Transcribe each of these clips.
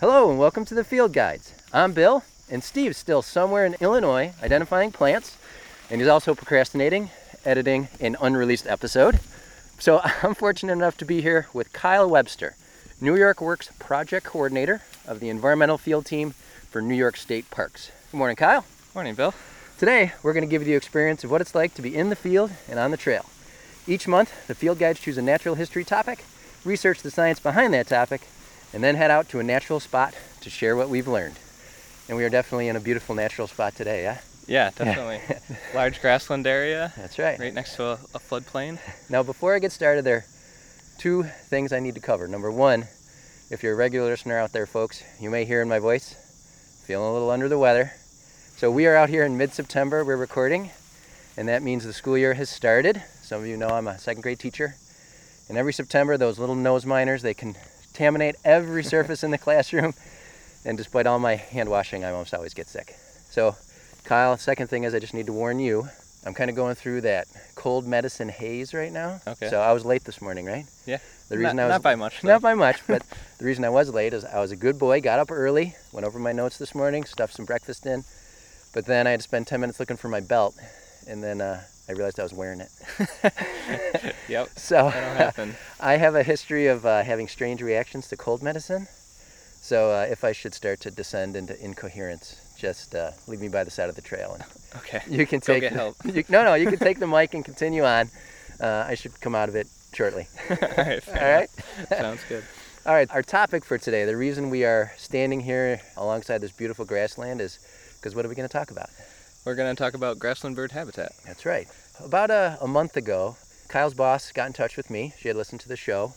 Hello and welcome to the Field Guides. I'm Bill, and Steve's still somewhere in Illinois identifying plants, and he's also procrastinating, editing an unreleased episode. So I'm fortunate enough to be here with Kyle Webster, New York Works project coordinator of the environmental field team for New York State Parks. Good morning, Kyle. Morning, Bill. Today, we're going to give you the experience of what it's like to be in the field and on the trail. Each month, the field guides choose a natural history topic, research the science behind that topic, and then head out to a natural spot to share what we've learned. And we are definitely in a beautiful natural spot today, yeah? Yeah, definitely. Large grassland area, That's right. right next to a, a floodplain. Now, before I get started, there are two things I need to cover. Number one, if you're a regular listener out there, folks, you may hear in my voice, feeling a little under the weather. So we are out here in mid-September. We're recording, and that means the school year has started. Some of you know I'm a second grade teacher, and every September, those little nose miners they contaminate every surface in the classroom. And despite all my hand washing, I almost always get sick. So, Kyle, second thing is I just need to warn you. I'm kind of going through that cold medicine haze right now. Okay. So I was late this morning, right? Yeah. The reason not, I was not by much. not by much, but the reason I was late is I was a good boy, got up early, went over my notes this morning, stuffed some breakfast in, but then I had to spend 10 minutes looking for my belt, and then uh, I realized I was wearing it. Yep. So That'll. I have a history of uh, having strange reactions to cold medicine. So uh, if I should start to descend into incoherence, just uh, leave me by the side of the trail, and Okay. you can Go take get help. You, no, no, you can take the mic and continue on. Uh, I should come out of it shortly. All right. All right? Sounds good. All right, our topic for today, the reason we are standing here alongside this beautiful grassland is because what are we going to talk about? We're going to talk about grassland bird habitat. That's right. About a, a month ago, Kyle's boss got in touch with me. She had listened to the show,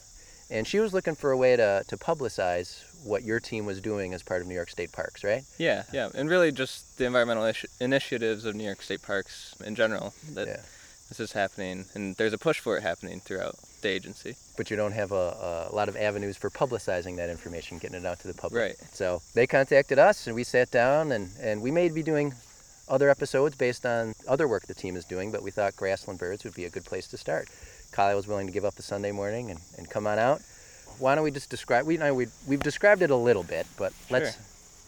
and she was looking for a way to, to publicize what your team was doing as part of New York State Parks, right? Yeah, yeah. And really just the environmental ish- initiatives of New York State Parks in general that Yeah. this is happening. And there's a push for it happening throughout the agency. But you don't have a, a lot of avenues for publicizing that information, getting it out to the public. Right. So they contacted us, and we sat down, and, and we may be doing other episodes based on other work the team is doing, but we thought Grassland Birds would be a good place to start. Kyle was willing to give up the Sunday morning and, and come on out. Why don't we just describe? We know we we've described it a little bit, but let's Sure.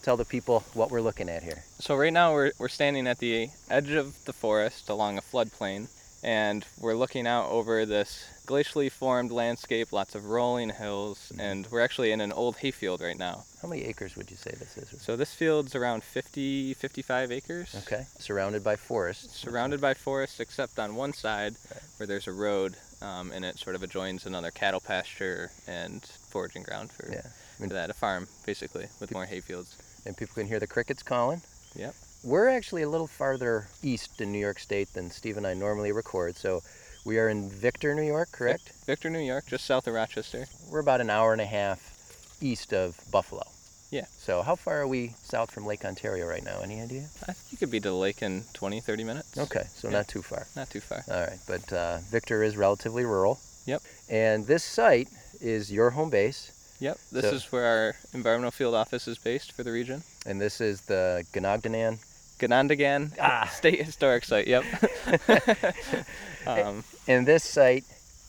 tell the people what we're looking at here. So right now we're, we're standing at the edge of the forest along a floodplain, and we're looking out over this glacially formed landscape, lots of rolling hills, and we're actually in an old hayfield right now. How many acres would you say this is? So this field's around 50, 55 acres. Okay, surrounded by forests. Surrounded by forests, except on one side Right. where there's a road, um, and it sort of adjoins another cattle pasture and foraging ground for, Yeah, for that, a farm basically with more hayfields. and people can hear the crickets calling. Yep. We're actually a little farther east in New York State than Steve and I normally record, so we are in Victor, New York, correct? Victor, New York, just south of Rochester. We're about an hour and a half east of Buffalo. Yeah. So how far are we south from Lake Ontario right now? Any idea? I think you could be to the lake in 20, 30 minutes. Okay, so Yeah. not too far. Not too far. All right, but uh, Victor is relatively rural. Yep. And this site is your home base, Yep. This So- is where our environmental field office is based for the region. and this is the Ganogdanan. Ganondagan Ah. State Historic Site. Yep. um, And this site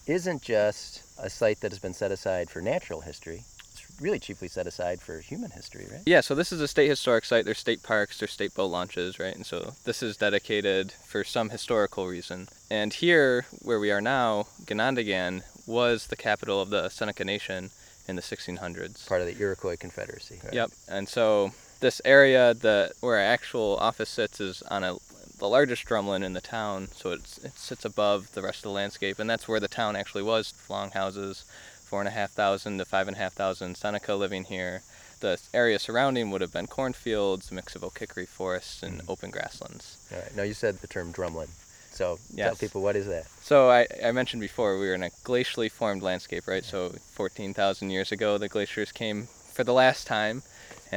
isn't just a site that has been set aside for natural history. It's really chiefly set aside for human history, right? yeah. So this is a state historic site. There's state parks. There's state boat launches, right? And so this is dedicated for some historical reason. And here, where we are now, Ganondagan was the capital of the Seneca Nation in the 1600s. Part of the Iroquois Confederacy. right? Yep. And so this area that where our actual office sits is on a the largest drumlin in the town, so it's, it sits above the rest of the landscape, and that's where the town actually was. Long houses, four and a half thousand to five and a half thousand Seneca living here. The area surrounding would have been cornfields, a mix of oak hickory forests, and Mhm. open grasslands. All right. Now you said the term drumlin. So tell people what is that? So I, I mentioned before we were in a glacially formed landscape, right? So 14,000 years ago, the glaciers came for the last time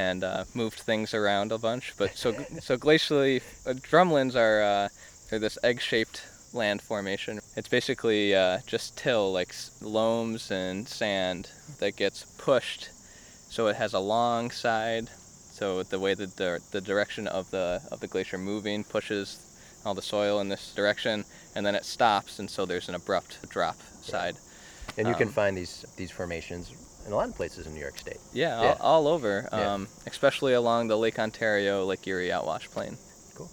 and uh, moved things around a bunch. But so so glacially, uh, drumlins are uh, they're this egg-shaped land formation. It's basically uh, just till like loams and sand that gets pushed, so it has a long side. So the way that the the direction of the of the glacier moving pushes all the soil in this direction, and then it stops, and so there's an abrupt drop side. And you can Um, find these these formations in a lot of places in New York State. Yeah, Yeah. All, all over, Yeah. um, especially along the Lake Ontario, Lake Erie outwash plain. Cool.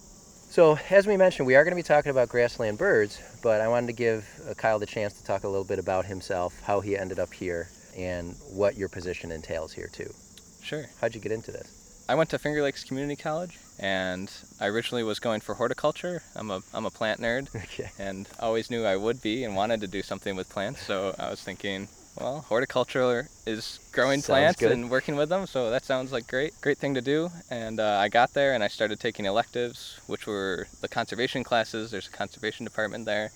So, as we mentioned, we are going to be talking about grassland birds, but I wanted to give uh, Kyle the chance to talk a little bit about himself, how he ended up here, and what your position entails here too. Sure. How'd you get into this? I went to Finger Lakes Community College, and I originally was going for horticulture. I'm a I'm a plant nerd, Okay. and always knew I would be and wanted to do something with plants. So I was thinking, well, horticulture is growing Sounds plants good. and working with them, so that sounds like great, great thing to do. And uh, I got there and I started taking electives, which were the conservation classes. There's a conservation department there,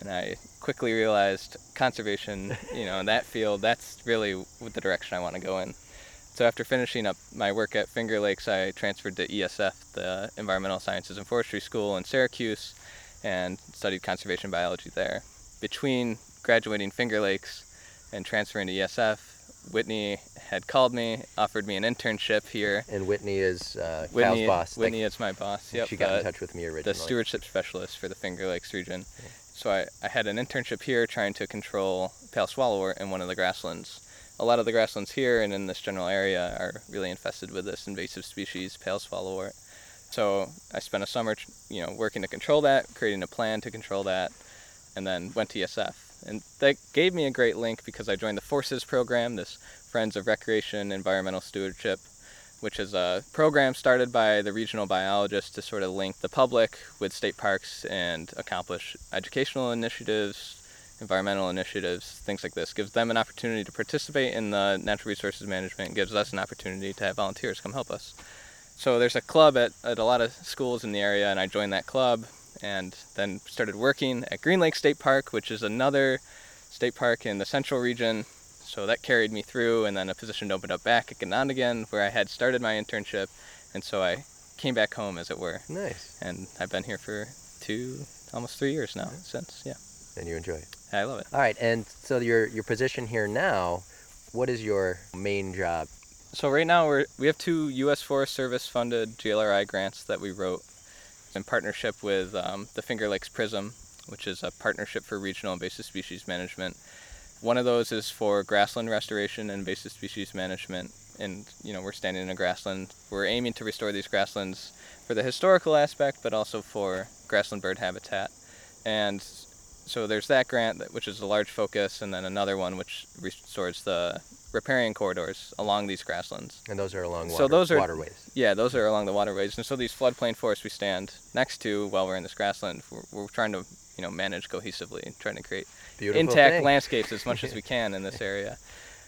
and I quickly realized conservation, you know, in that field, that's really what the direction I want to go in. So after finishing up my work at Finger Lakes, I transferred to ESF, the Environmental Sciences and Forestry School in Syracuse, and studied conservation biology there. Between graduating Finger Lakes and transferring to ESF, Whitney had called me, offered me an internship here. And Whitney is uh, Whitney, Kyle's boss. Whitney is my boss. Yep. she got in touch with me originally. the stewardship specialist for the Finger Lakes region. So I, I had an internship here trying to control pale swallowwort in one of the grasslands. A lot of the grasslands here and in this general area are really infested with this invasive species, pale swallowwort. So I spent a summer, you know, working to control that, creating a plan to control that, and then went to ESF. And that gave me a great link because I joined the Forces program, this Friends of Recreation Environmental Stewardship, which is a program started by the regional biologists to sort of link the public with state parks and accomplish educational initiatives, environmental initiatives, things like this. Gives them an opportunity to participate in the natural resources management, gives us an opportunity to have volunteers come help us. So there's a club at, at a lot of schools in the area, and I joined that club and then started working at Green Lake State Park, which is another state park in the central region. So that carried me through, and then a position opened up back at Ganondagan, where I had started my internship, and so I came back home, as it were, Nice. and I've been here for two, almost three years now since. Yeah, And you enjoy it. I love it. All right. And so your your position here now, what is your main job? So right now we're we have two U.S. Forest Service funded GLRI grants that we wrote in partnership with um, the Finger Lakes Prism, which is a partnership for regional invasive species management. One of those is for grassland restoration and invasive species management, and you know we're standing in a grassland. We're aiming to restore these grasslands for the historical aspect, but also for grassland bird habitat. And so there's that grant, that, which is a large focus, and then another one which restores the riparian corridors along these grasslands. And those are along So those are- waterways. Yeah, those are along the waterways, and so these floodplain forests we stand next to while we're in this grassland, we're, we're trying to you know manage cohesively, trying to create Beautiful intact thing. landscapes as much as we can in this area.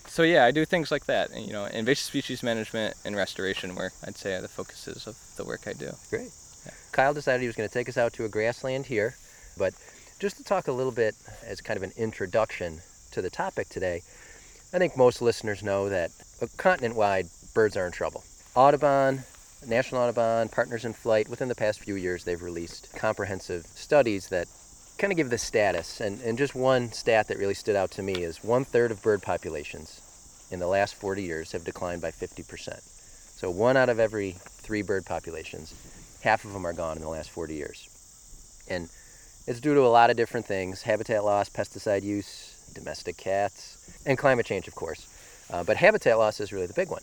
So yeah, I do things like that, and you know, invasive species management and restoration work. I'd say are the focuses of the work I do. Great. Kyle decided he was going to take us out to a grassland here, but just to talk a little bit as kind of an introduction to the topic today, I think most listeners know that uh, continent-wide birds are in trouble. Audubon, National Audubon, Partners in Flight, within the past few years, they've released comprehensive studies that kind of give the status. And, and just one stat that really stood out to me is one third of bird populations in the last 40 years have declined by 50%. So one out of every three bird populations half of them are gone in the last 40 years. And it's due to a lot of different things habitat loss, pesticide use, domestic cats, and climate change, of course. Uh, but habitat loss is really the big one.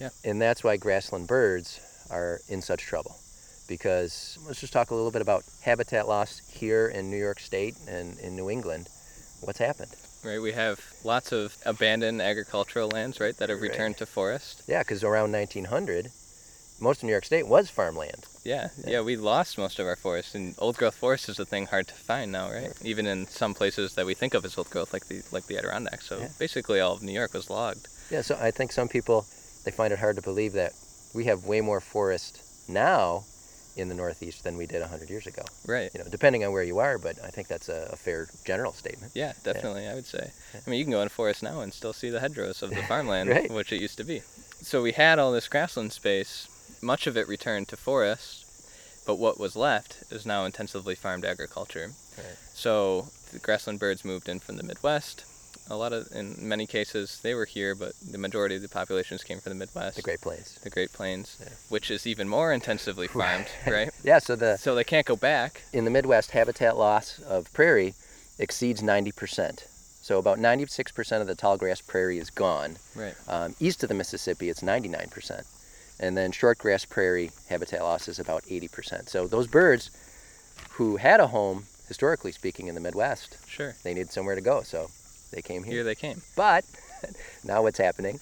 Yeah. And that's why grassland birds are in such trouble. Because let's just talk a little bit about habitat loss here in New York State and in New England. What's happened? Right, we have lots of abandoned agricultural lands, right, that have Right. returned to forest. Yeah, because around 1900, most of New York State was farmland. Yeah, Yeah. yeah, we lost most of our forests, and old growth forest is a thing hard to find now, right? Even in some places that we think of as old growth, like the like the Adirondacks. So Yeah. basically, all of New York was logged. Yeah, so I think some people they find it hard to believe that we have way more forest now in the Northeast than we did 100 years ago. Right. You know, depending on where you are, but I think that's a, a fair general statement. Yeah, definitely, I would say. I mean, you can go in a forest now and still see the hedgerows of the farmland, Right. which it used to be. So we had all this grassland space. Much of it returned to forest, but what was left is now intensively farmed agriculture. Right. So the grassland birds moved in from the Midwest. A lot of, in many cases, they were here, but the majority of the populations came from the Midwest, The Great Plains. the Great Plains, Yeah. which is even more intensively farmed, right? Yeah, so the So they can't go back. in the Midwest, habitat loss of prairie exceeds 90%. So about 96% of the tall grass prairie is gone. Right. Um, east of the Mississippi, it's 99%. And then shortgrass prairie habitat loss is about 80%. So those birds who had a home, historically speaking, in the Midwest, Sure. they needed somewhere to go. So they came here. Here they came. But now what's happening?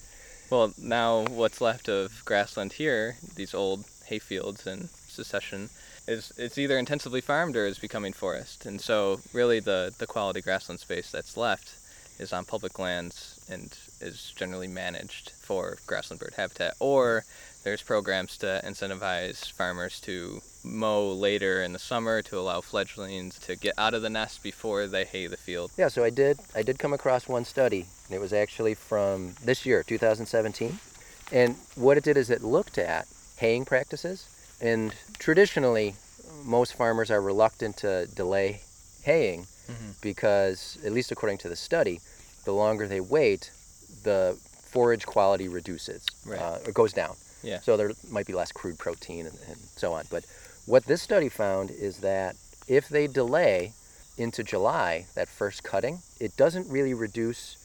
Well, now what's left of grassland here, these old hayfields and succession, is it's either intensively farmed or is becoming forest. And so really the, the quality grassland space that's left is on public lands and is generally managed for grassland bird habitat. Or there's programs to incentivize farmers to mow later in the summer to allow fledglings to get out of the nest before they hay the field. Yeah, so I did I did come across one study, and it was actually from this year, 2017. And what it did is it looked at haying practices, and traditionally, most farmers are reluctant to delay haying Mhm. because, at least according to the study, the longer they wait, the forage quality reduces Right. uh, or goes down. Yeah. So there might be less crude protein and, and so on. But what this study found is that if they delay into July, that first cutting, it doesn't really reduce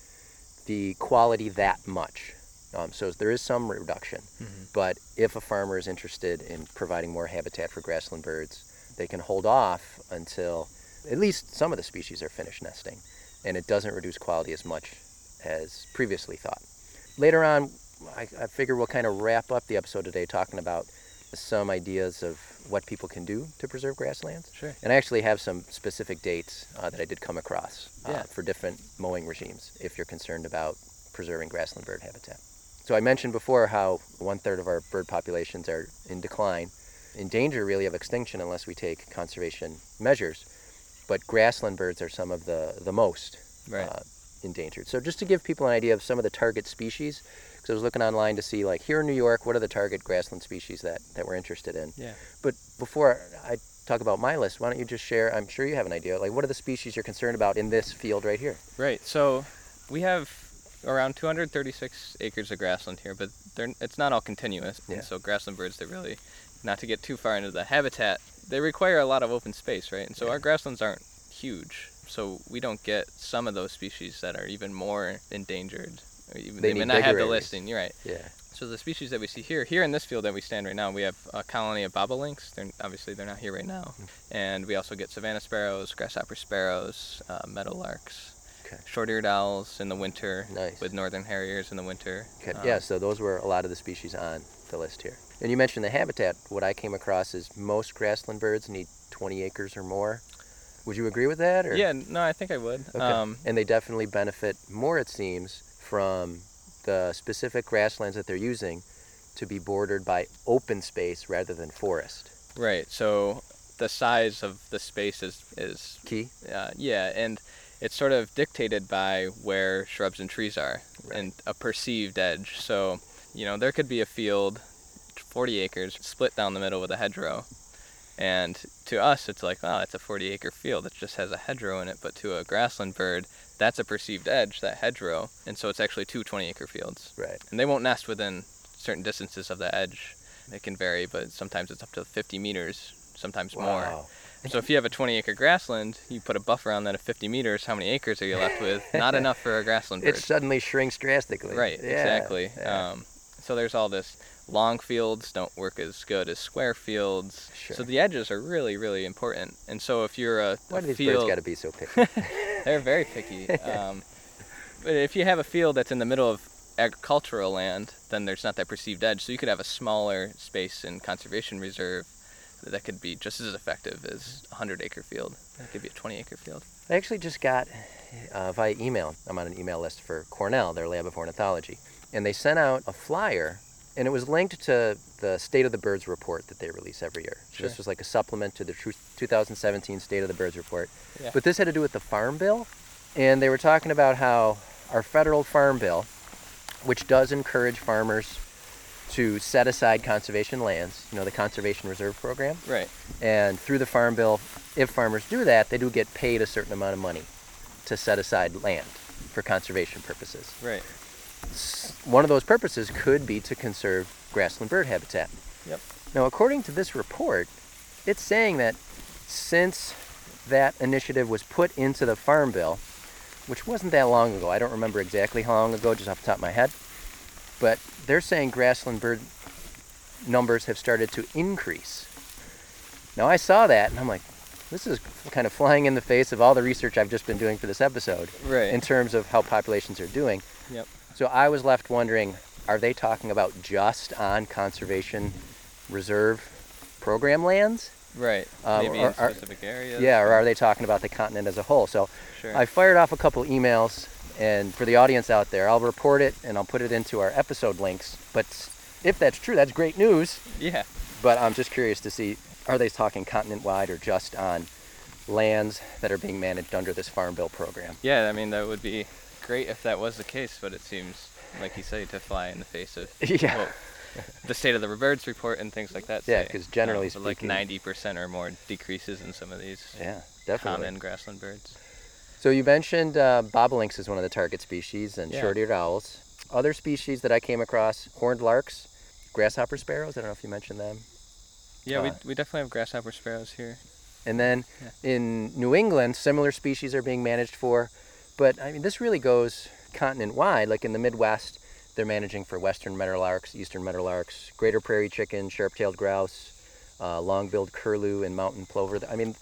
the quality that much. Um, so there is some reduction. Mhm. But if a farmer is interested in providing more habitat for grassland birds, they can hold off until at least some of the species are finished nesting, and it doesn't reduce quality as much as previously thought. Later on, I, I figure we'll kind of wrap up the episode today talking about some ideas of what people can do to preserve grasslands. Sure. And I actually have some specific dates uh, that I did come across uh, Yeah. for different mowing regimes if you're concerned about preserving grassland bird habitat. So I mentioned before how one third of our bird populations are in decline, in danger really of extinction unless we take conservation measures. But grassland birds are some of the, the most Right. uh, endangered. So just to give people an idea of some of the target species, because I was looking online to see like here in New York, what are the target grassland species that, that we're interested in. yeah. But before I talk about my list, why don't you just share? I'm sure you have an idea. Like, what are the species you're concerned about in this field right here? Right. So we have around 236 acres of grassland here, but they're, it's not all continuous. Yeah. So grassland birds, they really, not to get too far into the habitat, they require a lot of open space, right? And so Yeah. our grasslands aren't huge. So we don't get some of those species that are even more endangered. Even, They they, may not have the listing. You're right. Yeah. So the species that we see here, here in this field that we stand right now, we have a colony of bobolinks. They're obviously they're not here right now, Mm. and we also get savanna sparrows, grasshopper sparrows, uh, meadowlarks, Okay. short-eared owls in the winter, Nice. with northern harriers in the winter. Okay. Um, yeah. So those were a lot of the species on the list here. And you mentioned the habitat. What I came across is most grassland birds need 20 acres or more. Would you agree with that? Or? Yeah, no, I think I would. Okay. Um, and they definitely benefit more, it seems, from the specific grasslands that they're using to be bordered by open space rather than forest. right. So the size of the space is is Key. uh, yeah, and it's sort of dictated by where shrubs and trees are Right. and a perceived edge. So, you know, there could be a field, 40 acres, split down the middle with a hedgerow. And to us, it's like, oh, it's a 40 acre field. It just has a hedgerow in it. But to a grassland bird, that's a perceived edge, that hedgerow. And so it's actually two 20 acre fields. Right. And they won't nest within certain distances of the edge. It can vary, but sometimes it's up to 50 meters, sometimes more. Wow. So if you have a 20 acre grassland, you put a buffer on that of 50 meters, how many acres are you left with? Not enough for a grassland bird. It suddenly shrinks drastically. right, Yeah, exactly. yeah. Um, so there's all this. Long fields don't work as good as square fields. Sure. So the edges are really, really important. And so if you're a, Why a do these field, birds got to be so picky? they're very picky. Um, but if you have a field that's in the middle of agricultural land, then there's not that perceived edge. So you could have a smaller space in conservation reserve that could be just as effective as a 100 acre field. That could be a 20 acre field. I actually just got uh, via email. I'm on an email list for Cornell, their lab of ornithology, and they sent out a flyer, and it was linked to the State of the Birds report that they release every year. So Sure. this was like a supplement to the 2017 State of the Birds report. Yeah. But this had to do with the Farm Bill, and they were talking about how our federal Farm Bill, which does encourage farmers to set aside conservation lands, you know, the Conservation Reserve Program, Right. and through the Farm Bill, if farmers do that, they do get paid a certain amount of money to set aside land for conservation purposes. Right. One of those purposes could be to conserve grassland bird habitat. Yep. Now, according to this report, it's saying that since that initiative was put into the Farm Bill, which wasn't that long ago. I don't remember exactly how long ago, just off the top of my head. But they're saying grassland bird numbers have started to increase. Now I saw that and I'm like, this is kind of flying in the face of all the research I've just been doing for this episode Right. in terms of how populations are doing. Yep. So I was left wondering, are they talking about just on conservation reserve program lands? Right. Um, Maybe or in are- specific areas. Yeah, or are they talking about the continent as a whole? So Sure. I fired off a couple emails, and for the audience out there, I'll report it and I'll put it into our episode links. But if that's true, that's great news. yeah. But I'm just curious to see are they talking continent wide or just on lands that are being managed under this Farm Bill program? Yeah. I mean, that would be great if that was the case, but it seems, like you say, to fly in the face of Yeah. well, the state of the birds report and things like that. Yeah, because generally um, but like ninety percent or more decreases in some of these Yeah, definitely. common grassland birds. So you mentioned uh, bobolinks is one of the target species and Yeah. short-eared owls. Other species that I came across, horned larks, grasshopper sparrows. I don't know if you mentioned them. Yeah, we, Uh, we definitely have grasshopper sparrows here. And then Yeah. in New England, similar species are being managed for. But I mean, this really goes continent wide. Like in the Midwest, they're managing for western meadowlarks, eastern meadowlarks, greater prairie chicken, sharp-tailed grouse, uh, long-billed curlew, and mountain plover. I mean,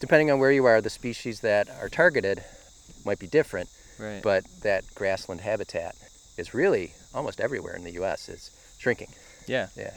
depending on where you are, the species that are targeted might be different. Right. But that grassland habitat is really almost everywhere in the U.S. It's shrinking. yeah. Yeah.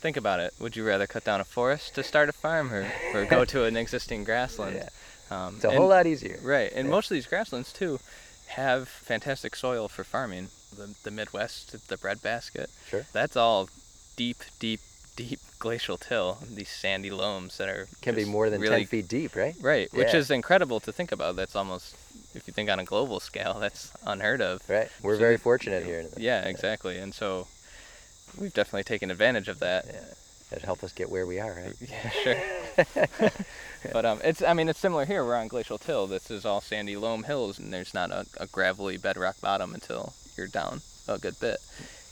Think about it. Would you rather cut down a forest to start a farm or, or go to an existing grassland? Yeah. Um, It's a and- whole lot easier. Right, and Yeah. most of these grasslands too have fantastic soil for farming. The, the Midwest, the breadbasket, Sure. that's all deep, deep, deep glacial till. These sandy loams that are Can be more than really 10 feet deep, right? Right, which is incredible to think about. That's almost, if you think on a global scale, that's unheard of. Right. We're So very fortunate here. Yeah, exactly. And so we've definitely taken advantage of that. Yeah. That helped us get where we are, right? Yeah, sure. but um, it's I mean it's similar here. We're on glacial till. This is all sandy loam hills, and there's not a, a gravelly bedrock bottom until you're down a good bit.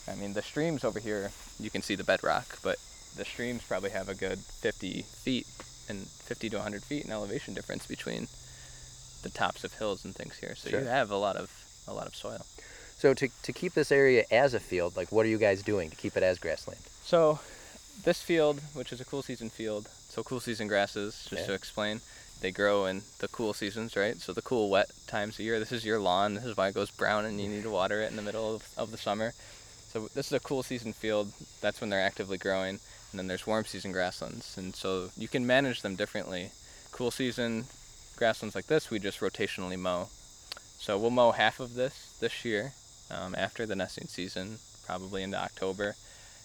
I mean the streams over here, you can see the bedrock, but the streams probably have a good 50 feet and 50 to 100 feet in elevation difference between the tops of hills and things here. So Sure. you have a lot of a lot of soil. So to, to keep this area as a field, like what are you guys doing to keep it as grassland? So, this field, which is a cool season field, so cool season grasses, just Yeah. to explain, they grow in the cool seasons, right? So the cool, wet times of year. This is your lawn. This is why it goes brown, and you need to water it in the middle of, of the summer. So this is a cool season field. That's when they're actively growing. And then there's warm season grasslands, and so you can manage them differently. Cool season grasslands like this, we just rotationally mow. So we'll mow half of this this year, um, after the nesting season, probably into October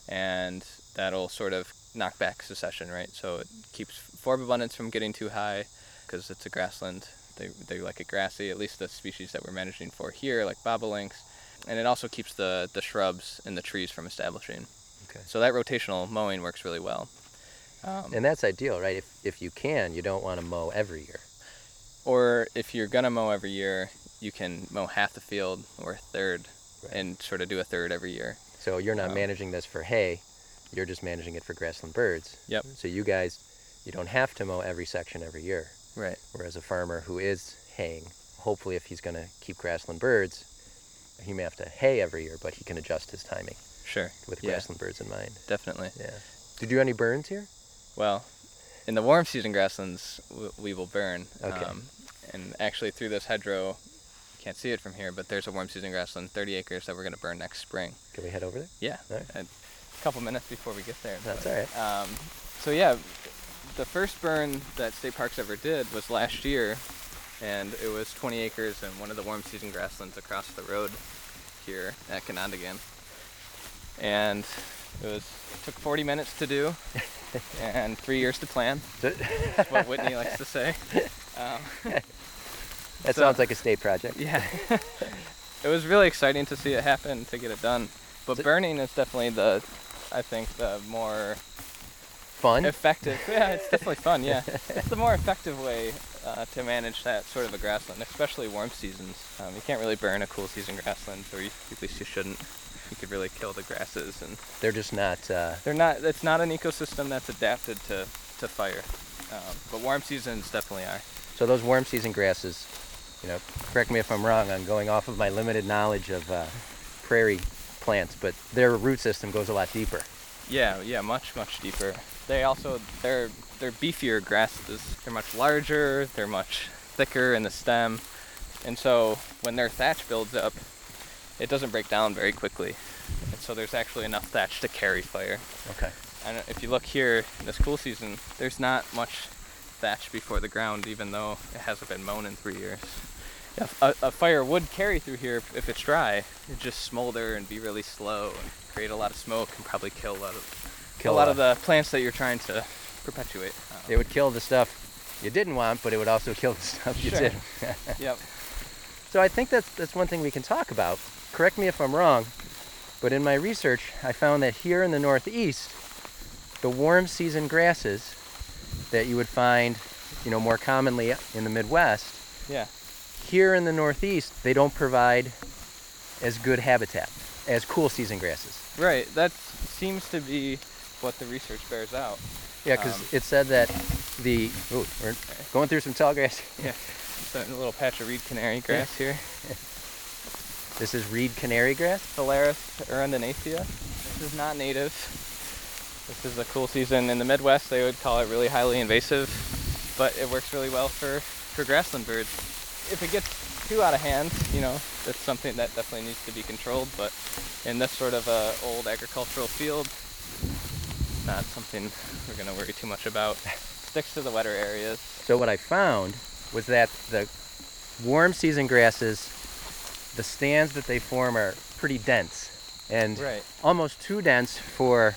and that'll sort of knock succession, right? So it keeps forb abundance from getting too high because it's a grassland. They, they like it grassy, at least the species that we're managing for here, like bobolinks. And it also keeps the, the shrubs and the trees from establishing. Okay. So that rotational mowing works really well. Um, And that's ideal, right? If, if you can, you don't want to mow every year. or if you're going to mow every year, you can mow half the field or a third Right. and sort of do a third every year. So you're not Um, managing this for hay, you're just managing it for grassland birds. Yep. So you guys, you don't have to mow every section every year. Right. Whereas a farmer who is haying, hopefully if he's going to keep grassland birds, he may have to hay every year, but he can adjust his timing Sure. with Yeah. grassland birds in mind. Definitely. Yeah. Did you do any burns here? Well, in the warm season grasslands, we will burn. Okay. Um, and actually, through this hedgerow, you can't see it from here, but there's a warm season grassland, 30 acres, that we're going to burn next spring. Can we head over there? Yeah. All right. Couple minutes before we get there. That's but, all right. Um, so, yeah, the first burn that State Parks ever did was last year, and it was 20 acres in one of the warm season grasslands across the road here at Canandaigua. And it was took 40 minutes to do, and three years to plan. That's what Whitney likes to say. Um, That So- sounds like a state project. yeah, it was really exciting to see it happen to get it done. But burning is definitely the, I think, the more Fun? effective. Yeah, it's definitely fun. Yeah, it's the more effective way uh, to manage that sort of a grassland, especially warm seasons. Um, you can't really burn a cool season grassland, or you, at least you shouldn't. You could really kill the grasses, and They're just not. Uh, they're not. It's not an ecosystem that's adapted to to fire. Um, but warm seasons definitely are. so those warm season grasses, you know, correct me if I'm wrong. I'm going off of my limited knowledge of uh, prairie plants, but their root system goes a lot deeper. Yeah, yeah, much much deeper. They also they're they're beefier grasses. They're much larger. They're much thicker in the stem, and so when their thatch builds up, it doesn't break down very quickly, and so there's actually enough thatch to carry fire. Okay. And if you look here in this cool season, there's not much thatch before the ground, even though it hasn't been mown in three years. Yeah, a, a fire would carry through here if, if it's dry. It'd just smolder and be really slow and create a lot of smoke and probably kill a lot of Kill a lot of the plants that you're trying to perpetuate. Um, It would kill the stuff you didn't want, but it would also kill the stuff you Sure. did. yep. So I think that's that's one thing we can talk about. Correct me if I'm wrong, but in my research, I found that here in the Northeast, the warm season grasses that you would find, you know, more commonly in the Midwest, Yeah. Here in the Northeast, they don't provide as good habitat as cool season grasses. Right. That seems to be what the research bears out. Yeah, because Um, it said that the ooh, we're going through some tall grass. Yeah. A little patch of reed canary grass here. This is reed canary grass. Phalaris arundinacea. This is not native. This is a cool season in the Midwest. They would call it really highly invasive, but it works really well for, for grassland birds. If it gets too out of hand, you know, that's something that definitely needs to be controlled. But in this sort of a old agricultural field, not something we're gonna worry too much about. Sticks to the wetter areas. So what I found was that the warm season grasses, the stands that they form are pretty dense and Right. almost too dense for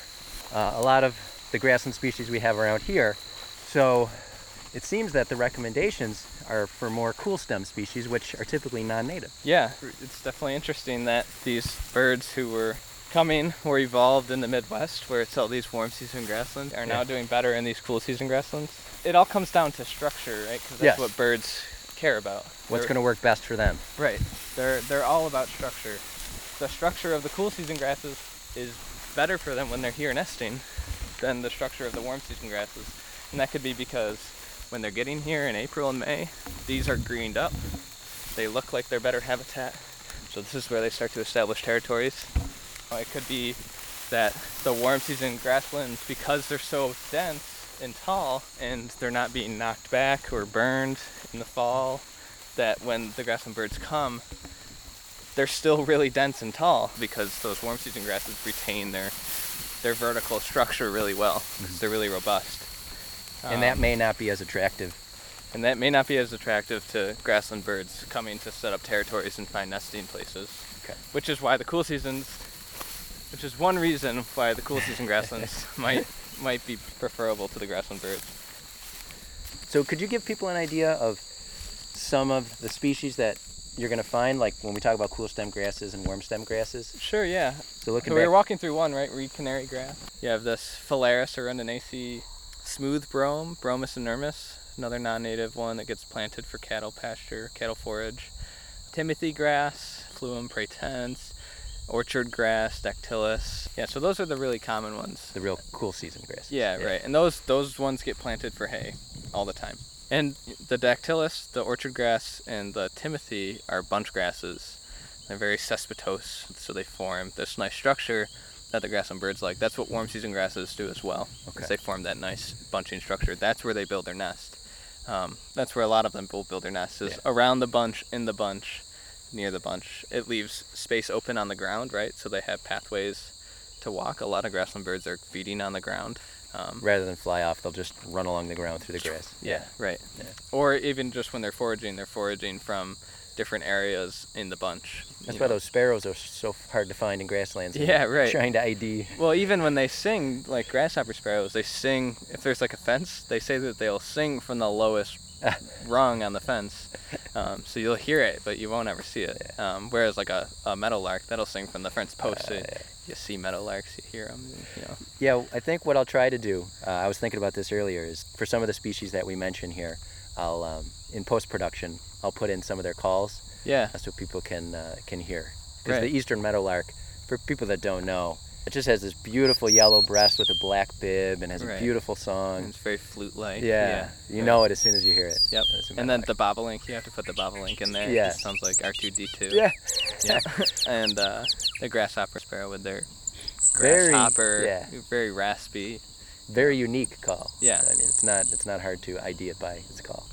uh, a lot of the grassland species we have around here. So it seems that the recommendations are for more cool stem species, which are typically non-native. Yeah, it's definitely interesting that these birds who were coming were evolved in the Midwest, where it's all these warm season grasslands, are now doing better in these cool season grasslands. It all comes down to structure, right? Because that's Yes. what birds care about. What's going to work best for them? Right. They're they're all about structure. The structure of the cool season grasses is better for them when they're here nesting than the structure of the warm season grasses. And that could be because when they're getting here in April and May, these are greened up. They look like they're better habitat. So this is where they start to establish territories. Or it could be that the warm season grasslands, because they're so dense and tall and they're not being knocked back or burned in the fall, that when the grassland birds come, they're still really dense and tall because those warm season grasses retain their their vertical structure really well because they're really robust. And that Um, may not be as attractive. and that may not be as attractive to grassland birds coming to set up territories and find nesting places. Okay. Which is why the cool seasons, which is one reason why the cool season grasslands might might be preferable to the grassland birds. So could you give people an idea of some of the species that you're going to find, like when we talk about cool stem grasses and warm stem grasses? Sure, yeah. So looking So we were walking through one, right? Reed canary grass. You have this Phalaris arundinaceae smooth brome, Bromus inermis, another non-native one that gets planted for cattle pasture, cattle forage. Timothy grass, Phleum pratense, orchard grass, Dactylis. Yeah, so those are the really common ones. the real cool season grasses. Yeah, right. And those those ones get planted for hay all the time. And the Dactylis, the orchard grass, and the timothy are bunch grasses. They're very cespitose, so they form this nice structure that the grassland birds like. That's what warm season grasses do as well. Okay. They form that nice bunching structure. That's where they build their nest. Um, that's where a lot of them will build their nests is Yeah. around the bunch, in the bunch, near the bunch. It leaves space open on the ground, right? So they have pathways to walk. A lot of grassland birds are feeding on the ground. Um, Rather than fly off, they'll just run along the ground through the grass. yeah, right. Yeah. Or even just when they're foraging, they're foraging from different areas in the bunch. That's why know. those sparrows are so hard to find in grasslands. Yeah, right. Trying to ID. Well, even when they sing, like grasshopper sparrows, they sing. If there's like a fence, they say that they'll sing from the lowest rung on the fence. Um, so you'll hear it, but you won't ever see it. Um, whereas like a, a meadowlark, that'll sing from the fence post. so Uh, yeah. you see meadowlarks, you hear them. You know. Yeah, I think what I'll try to do, uh, I was thinking about this earlier, is for some of the species that we mention here, I'll um, in post production, I'll put in some of their calls Yeah. so people can uh, can hear. Because Right. the eastern meadowlark, for people that don't know, It just has this beautiful yellow breast with a black bib and has a Right. beautiful And song. it's very flute-like. Yeah, you right. know it as soon as you hear it. Yep. And then the bobolink, you have to put the bobolink in there. Yeah. It sounds like R2D2. yeah, Yeah. and uh, the grasshopper sparrow with their Very- grasshopper, yeah. very raspy. very unique call. Yeah. I mean, not it's not hard to ID it by its call.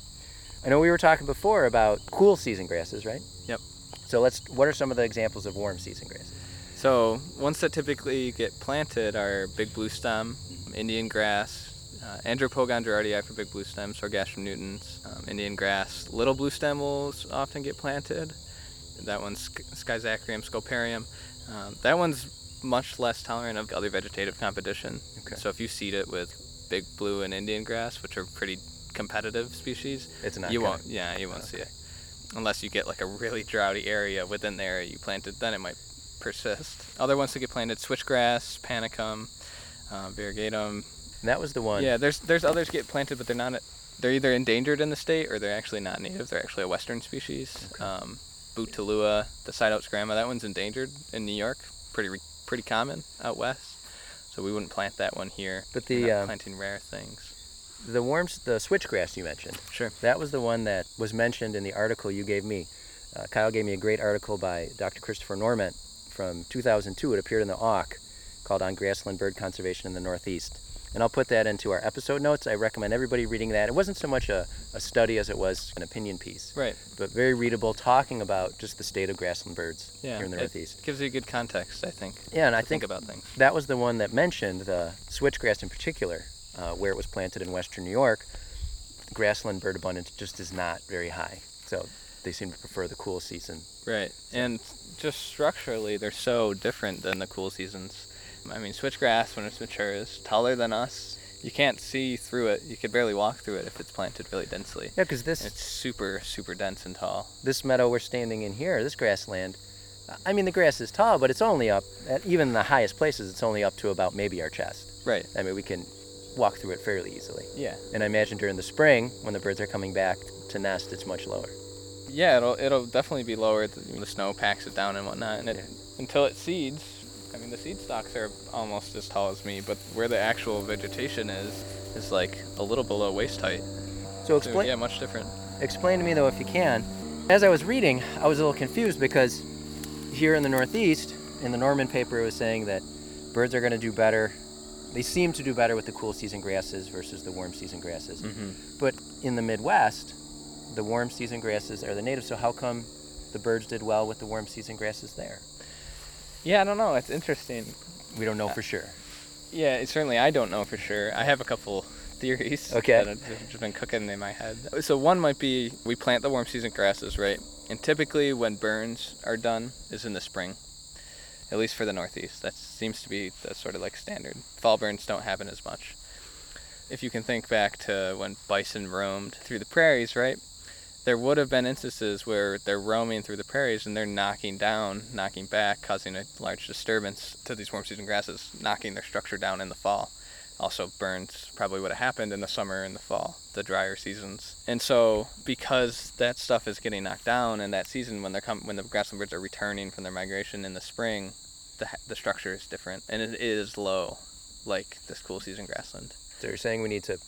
I know we were talking before about cool season grasses, right? Yep. So let's. What are some of the examples of warm season grasses? So ones that typically get planted are big blue stem, Indian grass, uh, Andropogon gerardii for big blue stem, Sorghastrum nutans, um, Indian grass. Little blue stem will often get planted. That one's Schizachyrium scoparium. Um, that one's much less tolerant of other vegetative competition. Okay. So if you seed it with big blue and Indian grass, which are pretty competitive species, It's not. you gonna- won't. Yeah, you won't see it unless you get like a really droughty area within the area you planted. Then it might persist. Other ones that get planted: switchgrass, panicum, uh, virgatum. And that was the one. Yeah, there's there's others get planted, but they're not. They're either endangered in the state or they're actually not native. They're actually a western species. Okay. Um, Bouteloua, the Sideoats grama, that one's endangered in New York. Pretty re- pretty common out west. So we wouldn't plant that one here. But the um, planting rare things. the worms, the switchgrass you mentioned. Sure. That was the one that was mentioned in the article you gave me. Uh, Kyle gave me a great article by Dr. Christopher Norment from 2002. It appeared in the AUK called On Grassland Bird Conservation in the Northeast. And I'll put that into our episode notes. I recommend everybody reading that. It wasn't so much a, a study as it was an opinion piece, Right. but very readable, talking about just the state of grassland birds Yeah. here in the it Northeast. gives you good context, I think. Yeah, and I think think about things. that was the one that mentioned the switchgrass in particular, uh, where it was planted in western New York. Grassland bird abundance just is not very high, so they seem to prefer the cool season. Right. And just structurally, they're so different than the cool seasons. I mean, switchgrass, when it's mature, is taller than us. You can't see through it. You could barely walk through it if it's planted really densely. Yeah, because this It's super, super dense and tall. this meadow we're standing in here, this grassland, I mean the grass is tall, but it's only up at even the highest places. It's only up to about maybe our chest. Right. I mean we can walk through it fairly easily. Yeah. And I imagine during the spring when the birds are coming back to nest, it's much lower. Yeah, it'll it'll definitely be lower. The, the snow packs it down and whatnot, and it, Yeah. until it seeds. I mean, the seed stalks are almost as tall as me, but where the actual vegetation is is like a little below waist height. So So, explain yeah, much different. explain to me though if you can. As I was reading, I was a little confused because here in the Northeast, in the Norment paper, it was saying that birds are going to do better. They seem to do better with the cool season grasses versus the warm season grasses. Mm-hmm. But in the Midwest, the warm season grasses are the native. So how come the birds did well with the warm season grasses there? Yeah, I don't know. It's interesting. We don't know Uh, for sure. Yeah, it, certainly I don't know for sure. I have a couple theories Okay. that have just been cooking in my head. So one might be we plant the warm season grasses, right? And typically when burns are done is in the spring. At least for the northeast. That seems to be the sort of like standard. Fall burns don't happen as much. If you can think back to when bison roamed through the prairies, right? There would have been instances where they're roaming through the prairies and they're knocking down, knocking back, causing a large disturbance to these warm season grasses, knocking their structure down in the fall. Also, burns probably would have happened in the summer and the fall, the drier seasons. And so, because that stuff is getting knocked down in that season, when they're com- when the grassland birds are returning from their migration in the spring, the the structure is different and it is low, like this cool season grassland. So you're saying we need to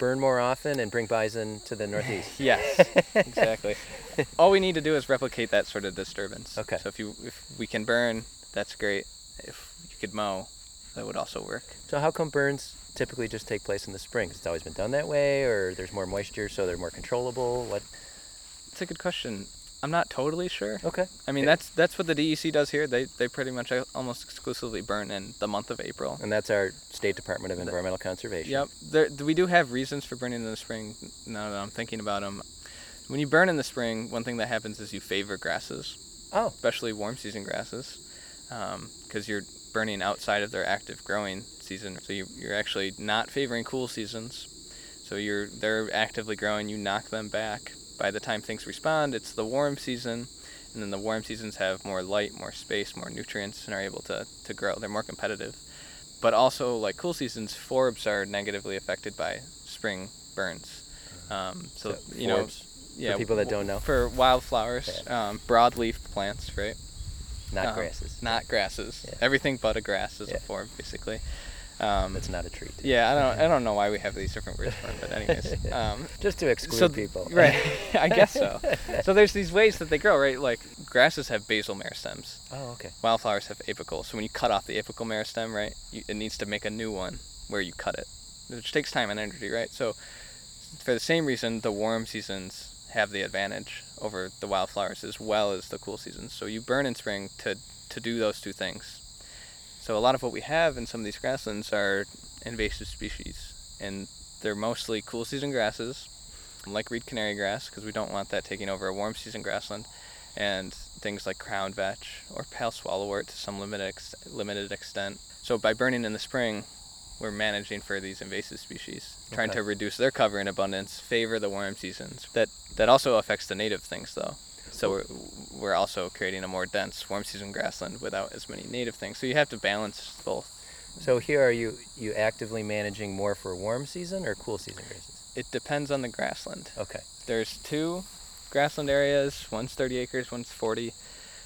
burn more often and bring bison to the Northeast. Yes, exactly. All we need to do is replicate that sort of disturbance. Okay. So if you if we can burn, that's great. If you could mow, that would also work. So how come burns typically just take place in the spring? It's always been done that way, or there's more moisture, so they're more controllable. What? It's a good question. I'm not totally sure. Okay. I mean, Yeah. that's that's what the DEC does here. They they pretty much uh, almost exclusively burn in the month of April. And that's our State Department of Environmental Conservation. Yep. There, we do have reasons for burning in the spring. Now that I'm thinking about them, when you burn in the spring, one thing that happens is you favor grasses, Oh. especially warm season grasses, because you're burning outside of their active growing season. So you, you're actually not favoring cool seasons. So you're they're actively growing. You knock them back. By the time things respond, it's the warm season, and then the warm seasons have more light, more space, more nutrients, and are able to, to grow. They're more competitive. But also, like cool seasons, forbs are negatively affected by spring burns. Um, so, you know, forbs, yeah, people that don't know. for wildflowers, um, broadleaf plants, right? not Um, grasses. Not grasses. Yeah. Everything but a grass is Yeah. a forb, basically. Um, That's not a treat. yeah, I don't. I don't know why we have these different words for it, but anyways. Um, Just to exclude so people. right, I guess so. So there's these ways that they grow, right? Like grasses have basal meristems. oh, okay. Wildflowers have apical. So when you cut off the apical meristem, right, you, it needs to make a new one where you cut it, which takes time and energy, right? So for the same reason, the warm seasons have the advantage over the wildflowers as well as the cool seasons. So you burn in spring to to do those two things. So a lot of what we have in some of these grasslands are invasive species, and they're mostly cool season grasses, like reed canary grass, because we don't want that taking over a warm season grassland, and things like crown vetch or pale swallowwort to some limited ex- limited extent. So by burning in the spring, we're managing for these invasive species, trying Okay. to reduce their cover and abundance, favor the warm seasons. That that also affects the native things though. So we're, we're also creating a more dense warm season grassland without as many native things. So you have to balance both. So here are you you actively managing more for warm season or cool season grasses? It depends on the grassland. Okay. There's two grassland areas, one's 30 acres, one's 40,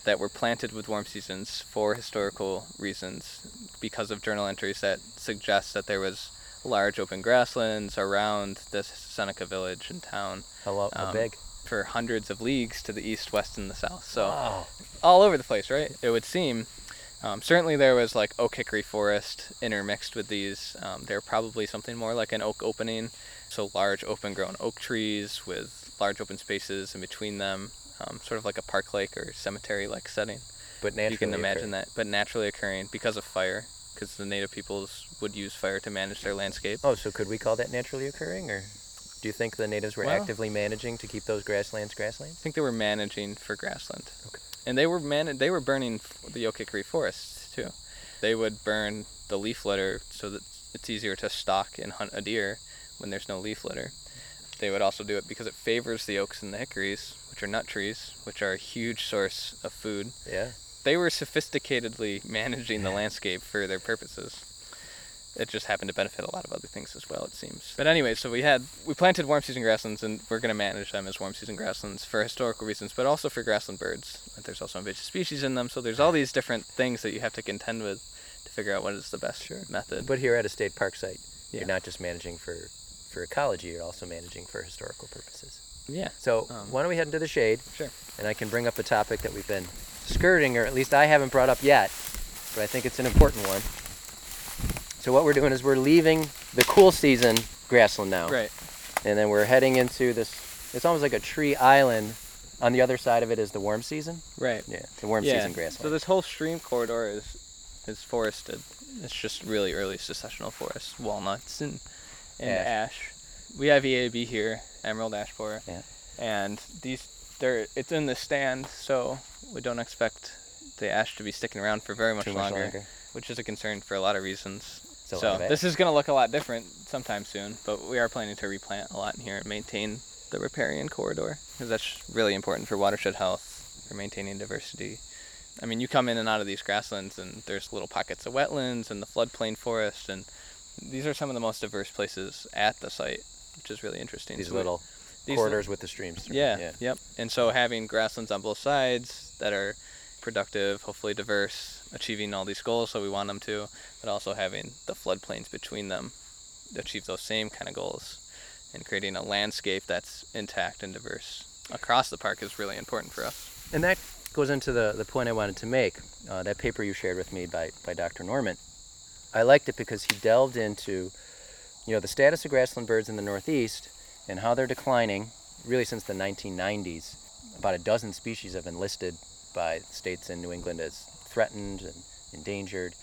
that were planted with warm seasons for historical reasons because of journal entries that suggest that there was large open grasslands around this Seneca village and town How, how Um, big? For hundreds of leagues to the east, west, and the south. So wow. all over the place, right? It would seem. Um, certainly, there was like oak hickory forest intermixed with these. Um, they're probably something more like an oak opening, so large open grown oak trees with large open spaces in between them, um, sort of like a park lake or cemetery like setting. But naturally you can imagine occurring. that, but naturally occurring because of fire, because the native peoples would use fire to manage their landscape. Oh, so could we call that naturally occurring, or do you think the natives were Well- actively managing to keep those grasslands grasslands? I think they were managing for grassland. Okay. And they were man- they were burning f- the oak hickory forests too. They would burn the leaf litter so that it's easier to stalk and hunt a deer when there's no leaf litter. They would also do it because it favors the oaks and the hickories, which are nut trees, which are a huge source of food. Yeah. They were sophisticatedly managing the landscape for their purposes. It just happened to benefit a lot of other things as well, it seems. But anyway, so we had we planted warm season grasslands, and we're going to manage them as warm season grasslands for historical reasons, but also for grassland birds. There's also invasive species in them, so there's all these different things that you have to contend with to figure out what is the best Sure. method. But here at a state park site, Yeah. you're not just managing for for ecology; you're also managing for historical purposes. yeah, So Um, why don't we head into the shade? Sure. And I can bring up a topic that we've been skirting, or at least I haven't brought up yet, but I think it's an important one. So what we're doing is we're leaving the cool season grassland now, right. and then we're heading into this. It's almost like a tree island. On the other side of it is the warm season. Right. Yeah, the warm yeah. season grassland. So this whole stream corridor is is forested. It's just really early successional forest, walnuts and and Ash. ash. We have EAB here, emerald ash borer. Yeah. And these they're it's in the stand, so we don't expect the ash to be sticking around for very much, Too much longer, longer. which is a concern for a lot of reasons. Lot so this is going to look a lot different sometime soon, but we are planning to replant a lot in here and maintain the riparian corridor because that's really important for watershed health, for maintaining diversity. I mean, you come in and out of these grasslands, and there's little pockets of wetlands and the floodplain forest, and these are some of the most diverse places at the site, which is really interesting. These So little these corridors with the streams through. yeah, yeah. Yep. And so having grasslands on both sides that are productive, hopefully diverse, achieving all these goals so we want them to, but also having the floodplains between them achieve those same kind of goals and creating a landscape that's intact and diverse across the park is really important for us. And that goes into the, the point I wanted to make. Uh, that paper you shared with me by, by Dr. Norment. I liked it because he delved into, you know, the status of grassland birds in the Northeast and how they're declining really since the 1990s. About a dozen species have been listed by states in New England as threatened and endangered,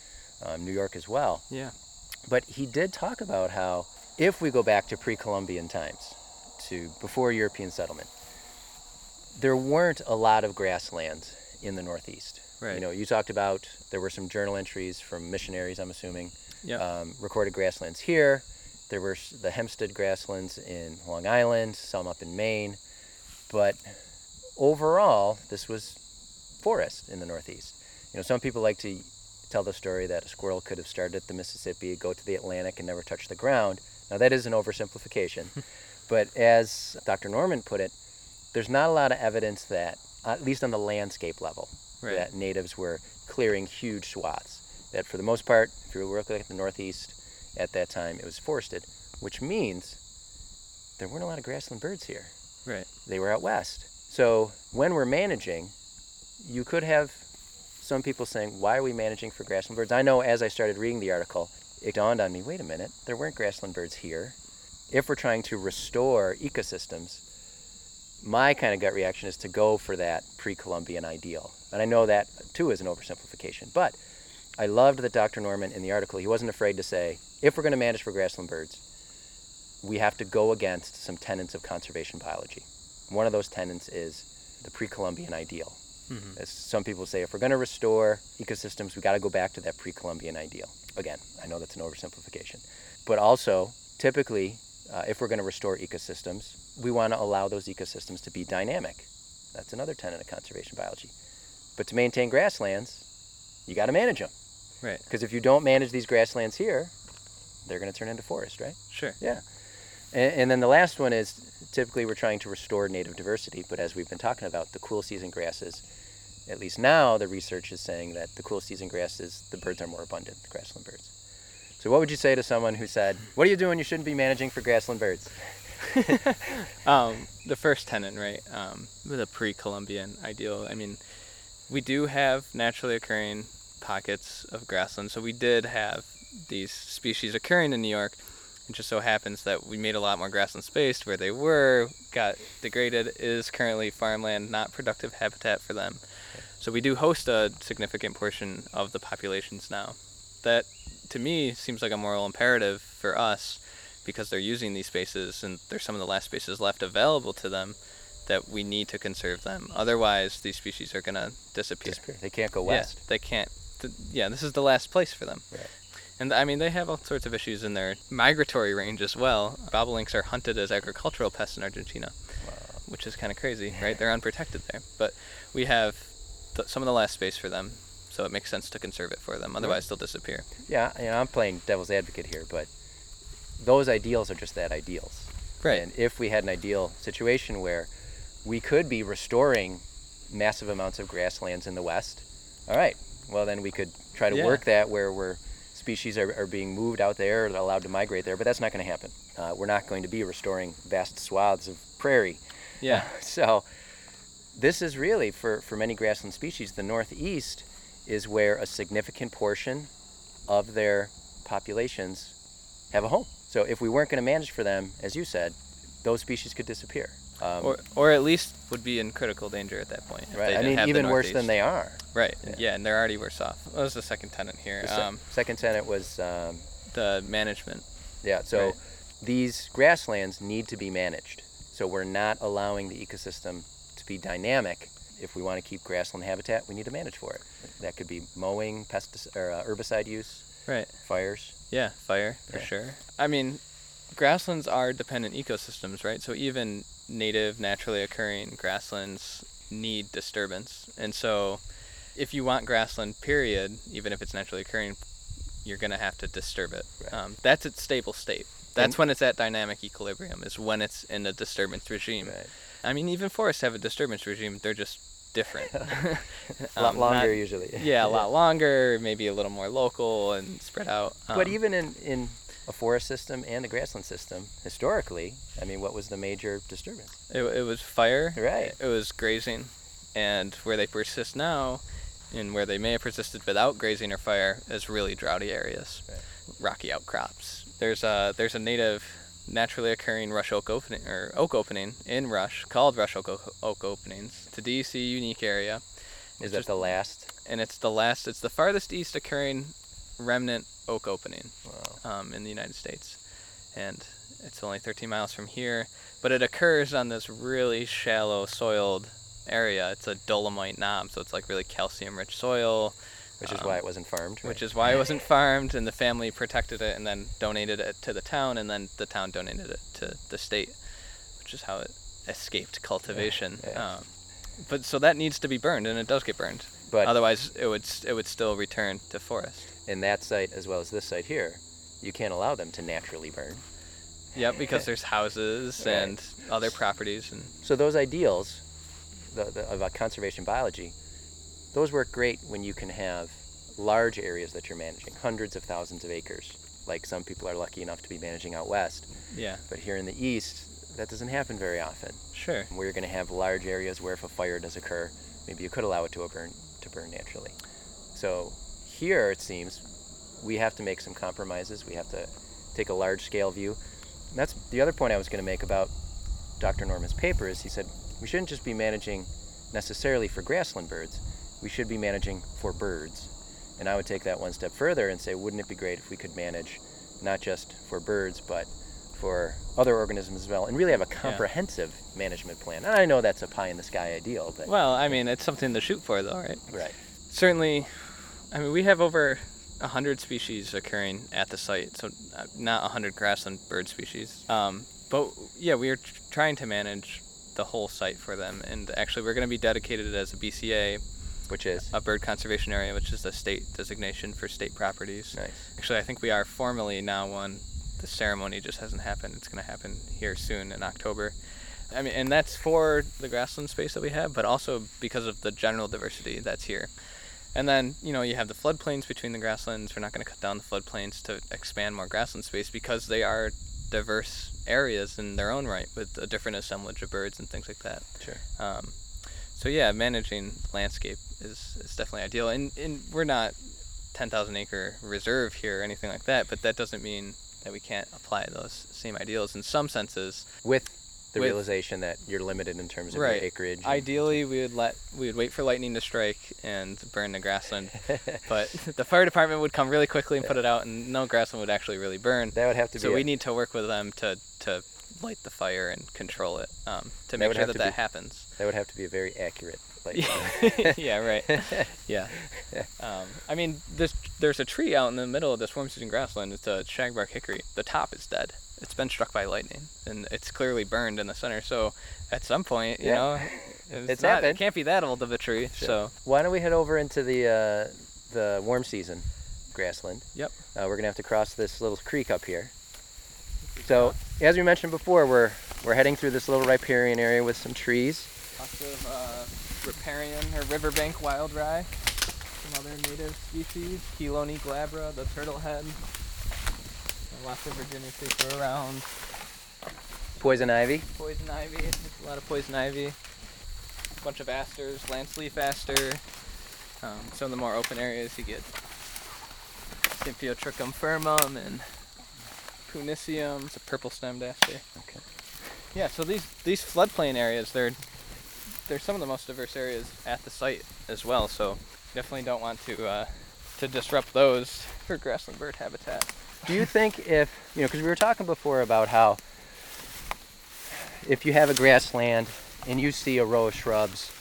um, New York as well. Yeah. But he did talk about how if we go back to pre-Columbian times, to before European settlement, there weren't a lot of grasslands in the Northeast. Right. You know, you talked about there were some journal entries from missionaries, I'm assuming, Yeah. um, recorded grasslands here. There were the Hempstead grasslands in Long Island, some up in Maine, but overall, this was forest in the Northeast. You know, some people like to tell the story that a squirrel could have started at the Mississippi, go to the Atlantic, and never touch the ground. Now, that is an oversimplification, but as Dr. Norment put it, there's not a lot of evidence that, at least on the landscape level, Right. that natives were clearing huge swaths. That for the most part, if you were looking at the northeast at that time, it was forested, which means there weren't a lot of grassland birds here. Right. They were out west. So when we're managing, you could have some people saying, why are we managing for grassland birds? I know as I started reading the article, it dawned on me, wait a minute, there weren't grassland birds here. If we're trying to restore ecosystems, my kind of gut reaction is to go for that pre-Columbian ideal. And I know that too is an oversimplification, but I loved that Dr. Norment in the article, he wasn't afraid to say, if we're going to manage for grassland birds, we have to go against some tenets of conservation biology. One of those tenets is the pre-Columbian ideal. Mhm. As some people say, if we're going to restore ecosystems, we got to go back to that pre-Columbian ideal. Again, I know that's an oversimplification, but also typically, uh, if we're going to restore ecosystems, we want to allow those ecosystems to be dynamic. That's another tenet of conservation biology. But to maintain grasslands, you got to manage them. Right. Because if you don't manage these grasslands here, they're going to turn into forest, right? Sure. Yeah. And, and then the last one is typically we're trying to restore native diversity, but as we've been talking about, the cool season grasses, at least now the research is saying that the cool season grasses, the birds are more abundant, the grassland birds. So what would you say to someone who said, "What are you doing? You shouldn't be managing for grassland birds"? um, the first tenant, right? Um, the pre-Columbian ideal. I mean, we do have naturally occurring pockets of grassland. So we did have these species occurring in New York. It just so happens that we made a lot more grassland space where they were, got degraded, is currently farmland, not productive habitat for them. So we do host a significant portion of the populations now. That, to me, seems like a moral imperative for us because they're using these spaces and they're some of the last spaces left available to them that we need to conserve them. Otherwise, these species are going to disappear. Disappear. They can't go Yeah, west. they can't. th- yeah, this is the last place for them. Right. And I mean, they have all sorts of issues in their migratory range as well. Bobolinks are hunted as agricultural pests in Argentina, Wow. which is kind of crazy, right? They're unprotected there. But we have th- some of the last space for them, so it makes sense to conserve it for them. Otherwise, they'll disappear. Yeah, you know, I'm playing devil's advocate here, but those ideals are just that ideals. Right. And if we had an ideal situation where we could be restoring massive amounts of grasslands in the West, all right, well, then we could try to Yeah. work that where we're species are, are being moved out there or allowed to migrate there, but that's not going to happen. Uh, we're not going to be restoring vast swaths of prairie. Yeah. so this is really, for, for many grassland species, the Northeast is where a significant portion of their populations have a home. So if we weren't going to manage for them, as you said, those species could disappear. Um, or, or at least would be in critical danger at that point. right. I mean, even worse than they are. Right. Yeah. Yeah. and they're already worse off. What was the second tenant here? Se- Um, second tenant was, um, the management. yeah. So Right. these grasslands need to be managed. So we're not allowing the ecosystem dynamic. If we want to keep grassland habitat, we need to manage for it. That could be mowing, pestic- or uh, herbicide use, Right. fires. Yeah, fire for Yeah. sure. I mean, grasslands are dependent ecosystems, right? So even native, naturally occurring grasslands need disturbance. And so if you want grassland, period, even if it's naturally occurring, you're going to have to disturb it. Right. Um, that's its stable state. That's And- when it's at dynamic equilibrium, is when it's in a disturbance regime. Right. I mean, even forests have a disturbance regime, they're just different. A lot Um, longer not- usually. yeah, a lot longer, maybe a little more local and spread out. But Um, even in, in a forest system and a grassland system, historically, I mean, what was the major disturbance? It, it was fire. Right. It was grazing, and where they persist now, and where they may have persisted without grazing or fire, is really droughty areas, Right. rocky outcrops. There's a there's a native, naturally occurring rush oak opening or oak opening in Rush called Rush oak, oak, oak openings. It's a DEC unique area. Is that the last? and it's the last. It's the farthest east occurring remnant oak opening Wow. um, in the United States, and it's only 13 miles from here. But it occurs on this really shallow soiled area. It's a dolomite knob, so it's like really calcium-rich soil, Which is Um, why it wasn't farmed. which is why it wasn't farmed. And the family protected it and then donated it to the town, and then the town donated it to the state, which is how it escaped cultivation. yeah. Um, but so that needs to be burned, and it does get burned. But Otherwise, it would it would still return to forest. in that site, as well as this site here, you can't allow them to naturally burn. Yep, because there's houses Right. and other properties and So those ideals the, the, about conservation biology, those work great when you can have large areas that you're managing, hundreds of thousands of acres, like some people are lucky enough to be managing out west. Yeah, But here in the east, that doesn't happen very often. sure. Where you're going to have large areas where if a fire does occur, maybe you could allow it to burn to burn naturally. So here it seems we have to make some compromises. We have to take a large scale view. And that's the other point I was going to make about Dr. Norment's paper is he said we shouldn't just be managing necessarily for grassland birds. We should be managing for birds. And I would take that one step further and say wouldn't it be great if we could manage not just for birds but for other organisms as well and really have a comprehensive management plan. And I know that's a pie in the sky ideal, but Well, I mean, it's something to shoot for, though, right? right. Certainly, I mean, we have over 100 species occurring at the site, so uh, not 100 grassland bird species. Um, but yeah, we are tr- trying to manage the whole site for them, and actually, we're going to be dedicated as a BCA, Which is a bird conservation area, which is the state designation for state properties. nice. Actually, I think we are formally now one. The ceremony just hasn't happened. It's going to happen here soon in October. I mean, and that's for the grassland space that we have, but also because of the general diversity that's here. And then, you know, you have the floodplains between the grasslands. We're not going to cut down the floodplains to expand more grassland space because they are diverse areas in their own right with a different assemblage of birds and things like that. Sure. Um, so yeah, managing landscape is, is definitely ideal, and, and we're not 10,000 acre reserve here or anything like that, but that doesn't mean that we can't apply those same ideals in some senses. With the With- realization that you're limited in terms of Right. your acreage. Ideally, we would let we would wait for lightning to strike and burn the grassland, but the fire department would come really quickly and put it out, and no grassland would actually really burn. that would have to be So a- we need to work with them to to light the fire and control it um, to make sure that that be- happens. that would have to be a very accurate light. yeah, right. Yeah. Um, I mean, this there's a tree out in the middle of this warm season grassland. It's a shagbark hickory. The top is dead. It's been struck by lightning, and it's clearly burned in the center. So, at some point, you Yeah. know, it's, It's not, happened. it can't be that old of a tree. Sure. So, Why don't we head over into the uh, the warm season grassland? Yep. Uh, we're gonna have to cross this little creek up here. So, as we mentioned before, we're we're heading through this little riparian area with some trees. lots of uh, riparian or riverbank wild rye, some other native species, Chelone glabra, the turtlehead. Lots of Virginia creeper around. Poison ivy. poison ivy. There's a lot of poison ivy. A bunch of asters, lance leaf aster. Um, some of the more open areas you get Symphyotrichum firmum and Puniceum. It's a purple stemmed aster. Okay. Yeah, so these these floodplain areas, they're they're some of the most diverse areas at the site as well. So definitely don't want to uh, to disrupt those for grassland bird habitat. Do you think if you know, because we were talking before about how if you have a grassland and you see a row of shrubs,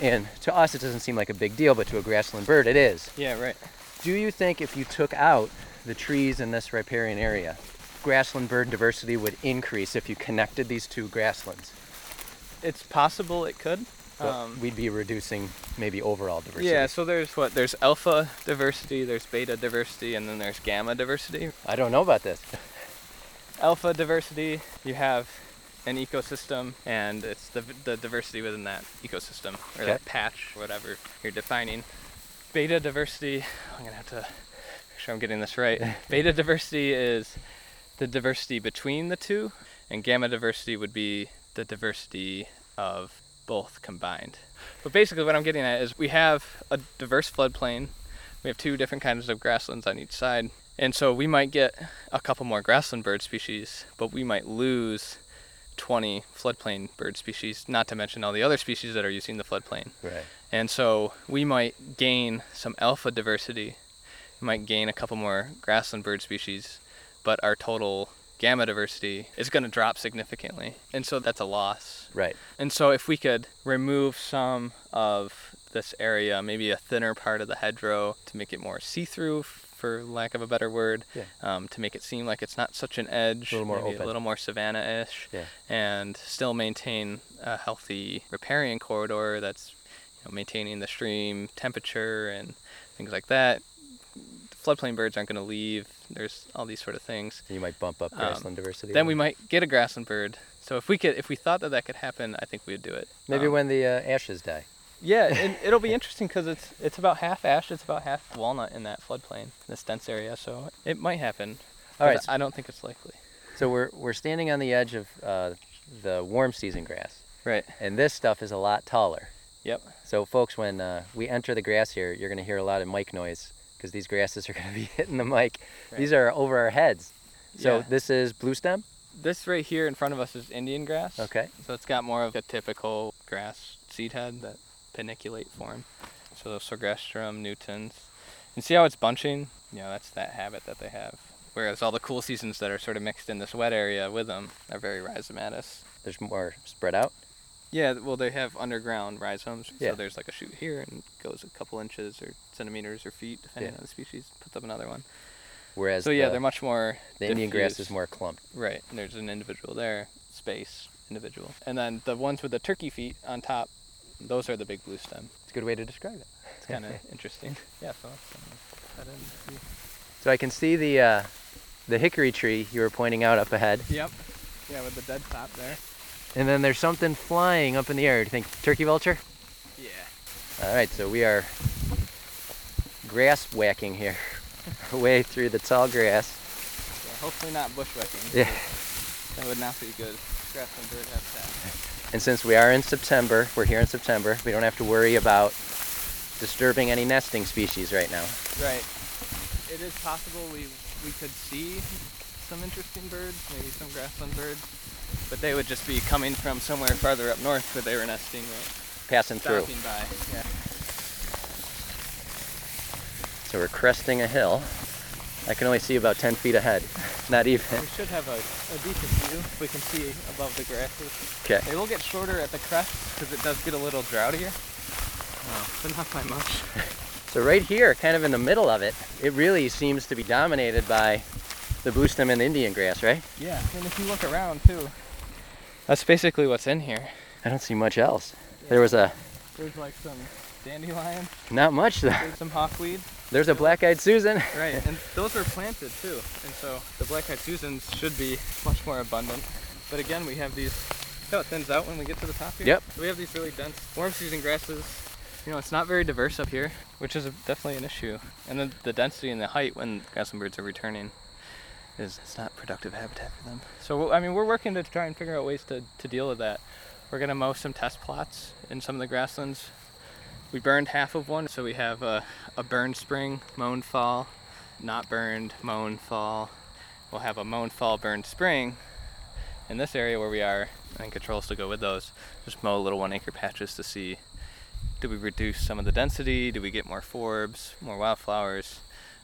and to us it doesn't seem like a big deal, but to a grassland bird it is. Yeah, right. Do you think if you took out the trees in this riparian area, grassland bird diversity would increase if you connected these two grasslands? It's possible it could. Um, we'd be reducing maybe overall diversity. Yeah, so there's what? There's alpha diversity, there's beta diversity, and then there's gamma diversity. I don't know about this. Alpha diversity, you have an ecosystem, and it's the, the diversity within that ecosystem, or that patch, whatever you're defining. Beta diversity, I'm gonna have to sure I'm getting this right. Beta diversity is the diversity between the two, and gamma diversity would be the diversity of both combined. But basically, what I'm getting at is we have a diverse floodplain. We have two different kinds of grasslands on each side. And so we might get a couple more grassland bird species, but we might lose 20 floodplain bird species, not to mention all the other species that are using the floodplain. Right. And so we might gain some alpha diversity. Might gain a couple more grassland bird species, but our total gamma diversity is going to drop significantly. And so that's a loss. Right. And so if we could remove some of this area, maybe a thinner part of the hedgerow to make it more see-through, for lack of a better word, Yeah. um, to make it seem like it's not such an edge, A little more open. a little more savanna-ish, Yeah. and still maintain a healthy riparian corridor that's you know, maintaining the stream temperature and things like that. Floodplain birds aren't going to leave. There's all these sort of things. You might bump up Um, grassland diversity. Then we might get a grassland bird. So if we could, if we thought that that could happen, I think we'd do it. maybe Um, when the uh, ashes die. Yeah, and it'll be interesting because it's it's about half ash, it's about half walnut in that floodplain, this dense area. So it might happen. All right, but I don't think it's likely. So we're we're standing on the edge of uh, the warm season grass, Right. and this stuff is a lot taller. Yep. So folks, when uh, we enter the grass here, you're going to hear a lot of mic noise because these grasses are going to be hitting the mic. These are over our heads. So Yeah. this is blue stem. This right here in front of us is Indian grass. Okay. So it's got more of a typical grass seed head, that paniculate form. So Sorghastrum, nutans. And see how it's bunching? You know, that's that habit that they have. Whereas all the cool seasons that are sort of mixed in this wet area with them are very rhizomatous. There's more spread out. Yeah, well, they have underground rhizomes. Yeah. So there's like a shoot here and goes a couple inches or centimeters or feet, depending Yeah. on the species. Puts up another one. Whereas so yeah, the, they're much more. the Indian grass is more clumped. Right. and There's an individual there, space, individual. And then the ones with the turkey feet on top, those are the big blue stem. It's a good way to describe it. It's kind of interesting. Yeah, so let's, put that in. So I can see the uh, the hickory tree you were pointing out up ahead, Yep. Yeah, with the dead top there. And then there's something flying up in the air. Do you think turkey vulture? Yeah. All right, so we are grass whacking here, way through the tall grass. yeah hopefully not bushwhacking. Yeah. That would not be good. Grassland bird habitat. And since we are in September, we're here in September, we don't have to worry about disturbing any nesting species right now. Right. It is possible we we could see some interesting birds, maybe some grassland birds, but they would just be coming from somewhere farther up north where they were nesting, right? Passing through. By. Yeah. So we're cresting a hill. I can only see about 10 feet ahead. Not even. We should have a, a decent view. if We can see above the grasses. Okay. They will get shorter at the crest because it does get a little droughtier. Oh, but not by much. So right here, kind of in the middle of it, it really seems to be dominated by the blue stem and Indian grass, right? Yeah, and if you look around too, that's basically what's in here. I don't see much else. There was a, There's like some dandelion, not much though. there's some hawkweed. There's a black-eyed Susan. Right, and those were planted too, and so the black-eyed Susans should be much more abundant. But again, we have these. See how it thins out when we get to the top here? Yep. We have these really dense warm season grasses. You know, it's not very diverse up here, which is definitely an issue. And then the density and the height when grassland birds are returning is it's not productive habitat for them. So I mean, we're working to try and figure out ways to, to deal with that. We're gonna mow some test plots in some of the grasslands. We burned half of one, so we have a, a burned spring, mown fall, not burned, mown fall. We'll have a mown fall, burned spring. In this area where we are, and controls to go with those, just mow little one acre patches to see do we reduce some of the density? Do we get more forbs, more wildflowers?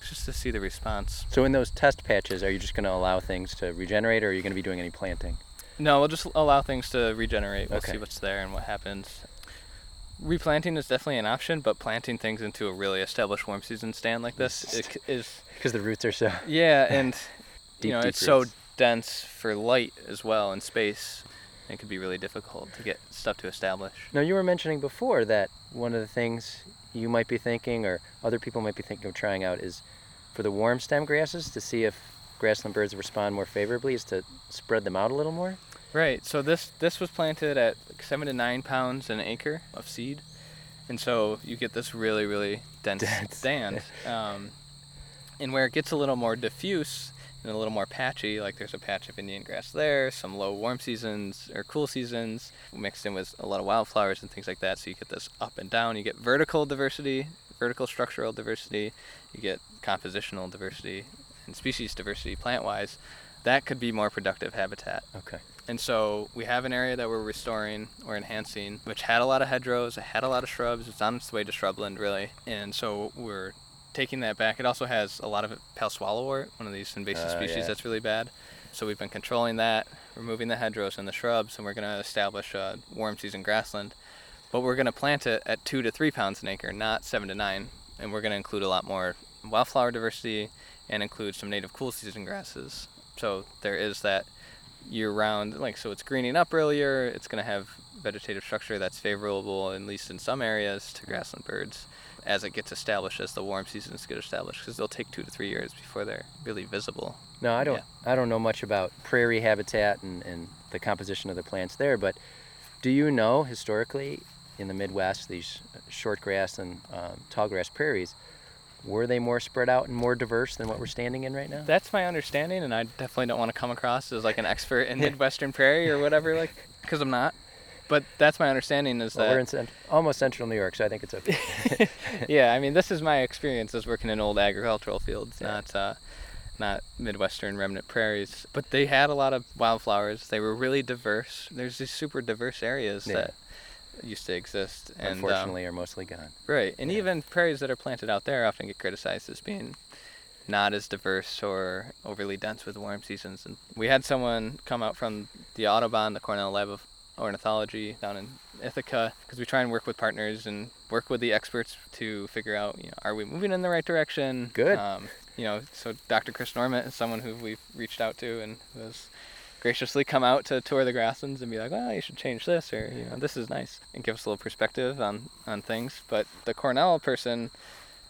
Just to see the response. So in those test patches, are you just going to allow things to regenerate, or are you going to be doing any planting? No, we'll just allow things to regenerate. We'll Okay. see what's there and what happens. Replanting is definitely an option, but planting things into a really established warm season stand like this Is- it c- is Because the roots are so. yeah, and Deep, you know it's so dense for light as well and space. It could be really difficult to get stuff to establish. Now you were mentioning before that one of the things you might be thinking, or other people might be thinking of trying out, is for the warm stem grasses to see if grassland birds respond more favorably, is to spread them out a little more. Right. So this this was planted at like seven to nine pounds an acre of seed, and so you get this really really dense, Dense. stand. Um, and where it gets a little more diffuse and a little more patchy, like there's a patch of Indian grass there, some low warm seasons or cool seasons mixed in with a lot of wildflowers and things like that. So you get this up and down. You get vertical diversity, vertical structural diversity. You get compositional diversity and species diversity plant-wise. That could be more productive habitat. Okay. And so we have an area that we're restoring or enhancing, which had a lot of hedgerows, it had a lot of shrubs. It's on its way to shrubland, really. And so we're taking that back. It also has a lot of pale swallowwort, one of these invasive Oh, species yeah. that's really bad. So we've been controlling that, removing the hedgerows and the shrubs, and we're going to establish a warm season grassland. But we're going to plant it at two to three pounds an acre, not seven to nine. And we're going to include a lot more wildflower diversity and include some native cool season grasses. So there is that year round like so it's greening up earlier it's going to have vegetative structure that's favorable at least in some areas to mm-hmm. grassland birds as it gets established as the warm seasons get established because they'll take two to three years before they're really visible No, I don't. Yeah. I don't know much about prairie habitat and, and the composition of the plants there, but do you know historically in the Midwest, these short grass and um, tall grass prairies, were they more spread out and more diverse than what we're standing in right now? That's my understanding, and I definitely don't want to come across as like an expert in Midwestern prairie or whatever, like, because I'm not. But that's my understanding is well, that we're in cent- almost central New York, so I think it's okay. yeah, I mean, this is my experience as working in old agricultural fields, Yeah. not uh, not Midwestern remnant prairies. But they had a lot of wildflowers. They were really diverse. There's these super diverse areas Yeah. that used to exist, and um, Unfortunately, are mostly gone. right, and yeah. even prairies that are planted out there often get criticized as being not as diverse or overly dense with warm seasons. And we had someone come out from the Audubon, the Cornell Lab of Ornithology down in Ithaca, because we try and work with partners and work with the experts to figure out, you know, are we moving in the right direction? Good. Um, you know, so Dr. Chris Norment is someone who we've reached out to and who has graciously come out to tour the grasslands and be like, well, you should change this or, you know, this is nice and give us a little perspective on, on things. But the Cornell person,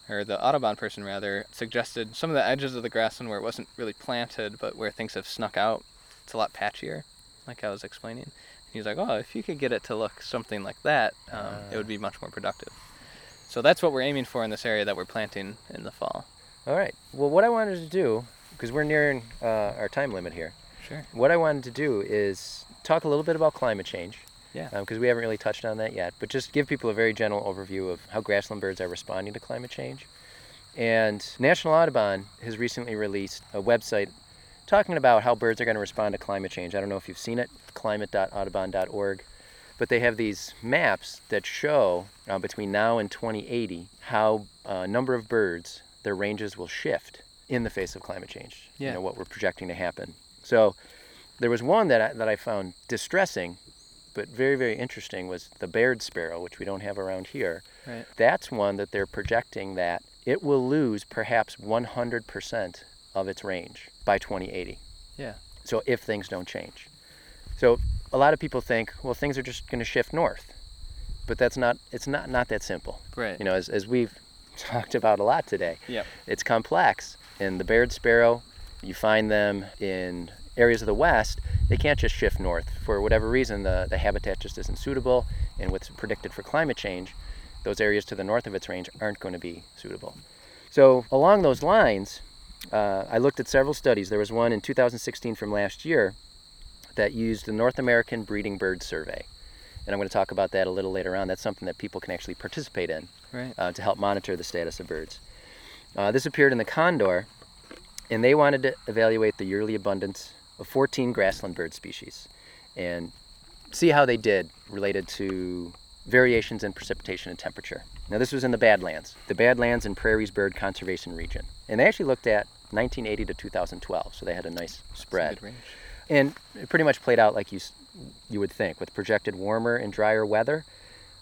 or the Audubon person rather, suggested some of the edges of the grassland where it wasn't really planted, but where things have snuck out, it's a lot patchier, like I was explaining. He was like, oh, if you could get it to look something like that, um, it would be much more productive. So that's what we're aiming for in this area that we're planting in the fall. All right. Well, what I wanted to do, because we're nearing uh, our time limit here, Sure. what I wanted to do is talk a little bit about climate change. Yeah. Because we haven't really touched on that yet, but just give people a very general overview of how grassland birds are responding to climate change. And National Audubon has recently released a website talking about how birds are going to respond to climate change. I don't know if you've seen it, climate.audubon.org, but they have these maps that show uh, between now and 2080 how a number of birds, their ranges will shift in the face of climate change. Yeah. You know, what we're projecting to happen. So there was one that I, that I found distressing, but very, very interesting was the Baird sparrow, which we don't have around here. Right. That's one that they're projecting that it will lose perhaps 100% of its range by 2080. Yeah. So if things don't change. So a lot of people think, well, things are just going to shift north. But that's not, it's not, not that simple. Right. You know, as, as we've talked about a lot today, Yep. it's complex. And the Baird sparrow, you find them in areas of the west, they can't just shift north. For whatever reason, the, the habitat just isn't suitable. And what's predicted for climate change, those areas to the north of its range aren't going to be suitable. So, along those lines, uh, I looked at several studies. There was one in 2016 from last year that used the North American Breeding Bird Survey. And I'm going to talk about that a little later on. That's something that people can actually participate in Right. uh, to help monitor the status of birds. Uh, this appeared in the Condor, and they wanted to evaluate the yearly abundance of 14 grassland bird species and see how they did related to variations in precipitation and temperature. Now, this was in the Badlands, the Badlands and Prairies Bird Conservation Region. And they actually looked at 1980 to 2012, so they had a nice a spread. good range. And it pretty much played out like you you would think, with projected warmer and drier weather.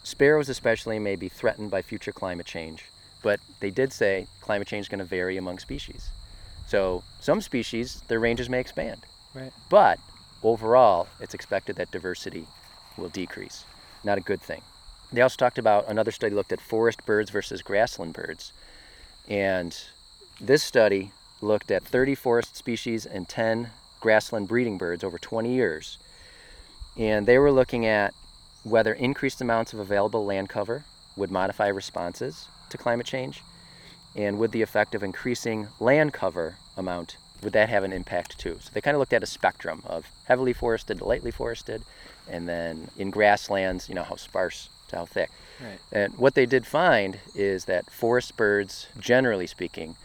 Sparrows, especially, may be threatened by future climate change, but they did say climate change is going to vary among species. So some species, their ranges may expand, Right. but overall, it's expected that diversity will decrease. Not a good thing. They also talked about another study looked at forest birds versus grassland birds, and this study looked at 30 forest species and 10 grassland breeding birds over 20 years. And they were looking at whether increased amounts of available land cover would modify responses to climate change, and would the effect of increasing land cover amount would that have an impact too? So they kind of looked at a spectrum of heavily forested to lightly forested, and then in grasslands, you know, how sparse to how thick. Right. And what they did find is that forest birds, generally speaking,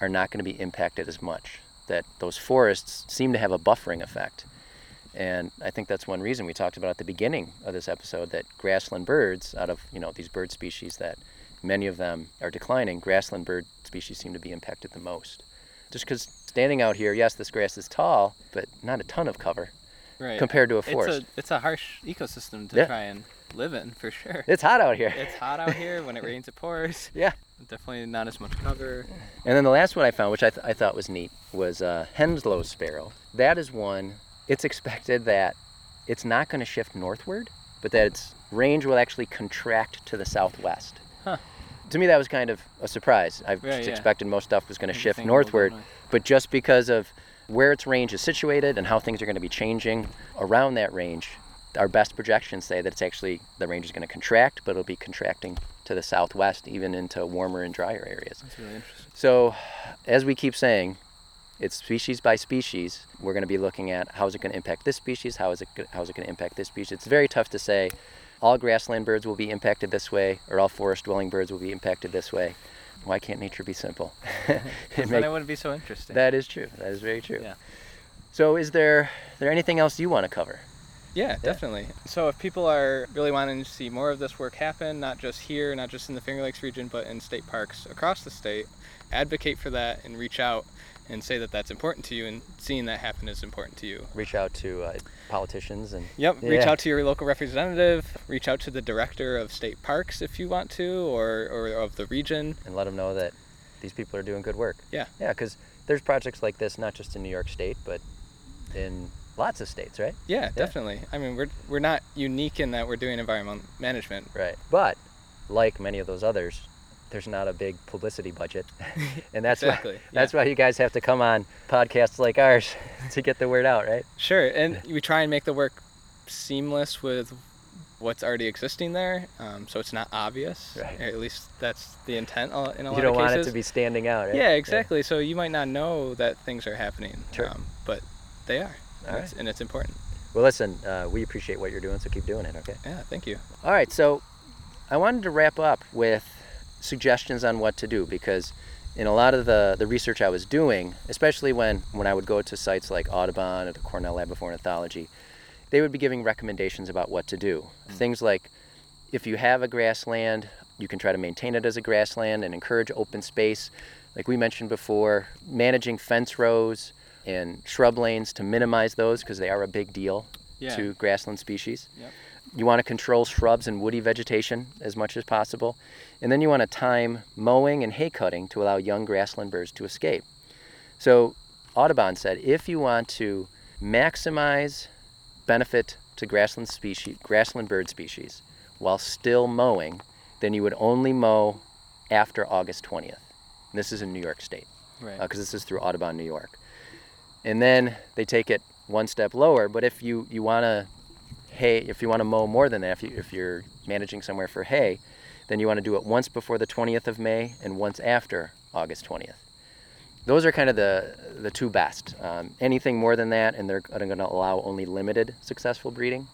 are not going to be impacted as much. That those forests seem to have a buffering effect. And I think that's one reason we talked about at the beginning of this episode that grassland birds, out of you know these bird species that many of them are declining, grassland bird species seem to be impacted the most. Just because standing out here, yes, this grass is tall, but not a ton of cover Right. compared to a It's forest. a it's a harsh ecosystem to Yeah. try and live in for sure. It's hot out here. It's hot out here. When it rains, it pours. Yeah. Definitely not as much cover. And then the last one I found, which I, th- I thought was neat, was uh, Henslow sparrow. That is one, it's expected that it's not going to shift northward, but that its range will actually contract to the southwest. Huh. To me, that was kind of a surprise. I Right, just yeah. expected most stuff was going to shift Everything will go northward, but just because of where its range is situated and how things are going to be changing around that range, our best projections say that it's actually the range is going to contract, but it'll be contracting to the southwest, even into warmer and drier areas. That's really interesting. So, as we keep saying, it's species by species. We're going to be looking at how is it going to impact this species, how is it how is it going to impact this species. It's very tough to say all grassland birds will be impacted this way or all forest dwelling birds will be impacted this way. Why can't nature be simple? It then make- it wouldn't be so interesting. that is true. That is very true. Yeah. So, is there there anything else you want to cover? Yeah, definitely. So if people are really wanting to see more of this work happen, not just here, not just in the Finger Lakes region, but in state parks across the state, advocate for that and reach out and say that that's important to you and seeing that happen is important to you. Reach out to uh, politicians and Yep, reach out to your local representative, reach out to the director of state parks if you want to, or, or of the region. and let them know that these people are doing good work. Yeah. Yeah, because there's projects like this not just in New York State, but in lots of states, right? Yeah, definitely. I mean, we're, we're not unique in that we're doing environmental management. Right. But like many of those others, there's not a big publicity budget, and that's Exactly, why that's yeah. why you guys have to come on podcasts like ours to get the word out, right? Sure, and we try and make the work seamless with what's already existing there, um, so it's not obvious. Right. At least that's the intent in a lot of cases. You don't want it to be standing out, right? Yeah, exactly. So you might not know that things are happening, Sure. um, but they are, All and, it's, and it's important. Well, listen, uh, we appreciate what you're doing, so keep doing it, okay? Yeah, thank you. All right, so I wanted to wrap up with suggestions on what to do because in a lot of the, the research I was doing, especially when, when I would go to sites like Audubon or the Cornell Lab of Ornithology, they would be giving recommendations about what to do. Mm-hmm. Things like if you have a grassland, you can try to maintain it as a grassland and encourage open space. Like we mentioned before, managing fence rows and shrub lanes to minimize those because they are a big deal Yeah. to grassland species. Yep. You want to control shrubs and woody vegetation as much as possible. And then you want to time mowing and hay cutting to allow young grassland birds to escape. So Audubon said if you want to maximize benefit to grassland species, grassland bird species, while still mowing, then you would only mow after August 20th. And this is in New York State Right. Uh, because this is through Audubon, New York. And then they take it one step lower. But if you, you want to hay, if you want to mow more than that, if, you, if you're managing somewhere for hay, then you want to do it once before the 20th of May and once after August 20th. Those are kind of the, the two best. Um, anything more than that, and they're going to allow only limited successful breeding.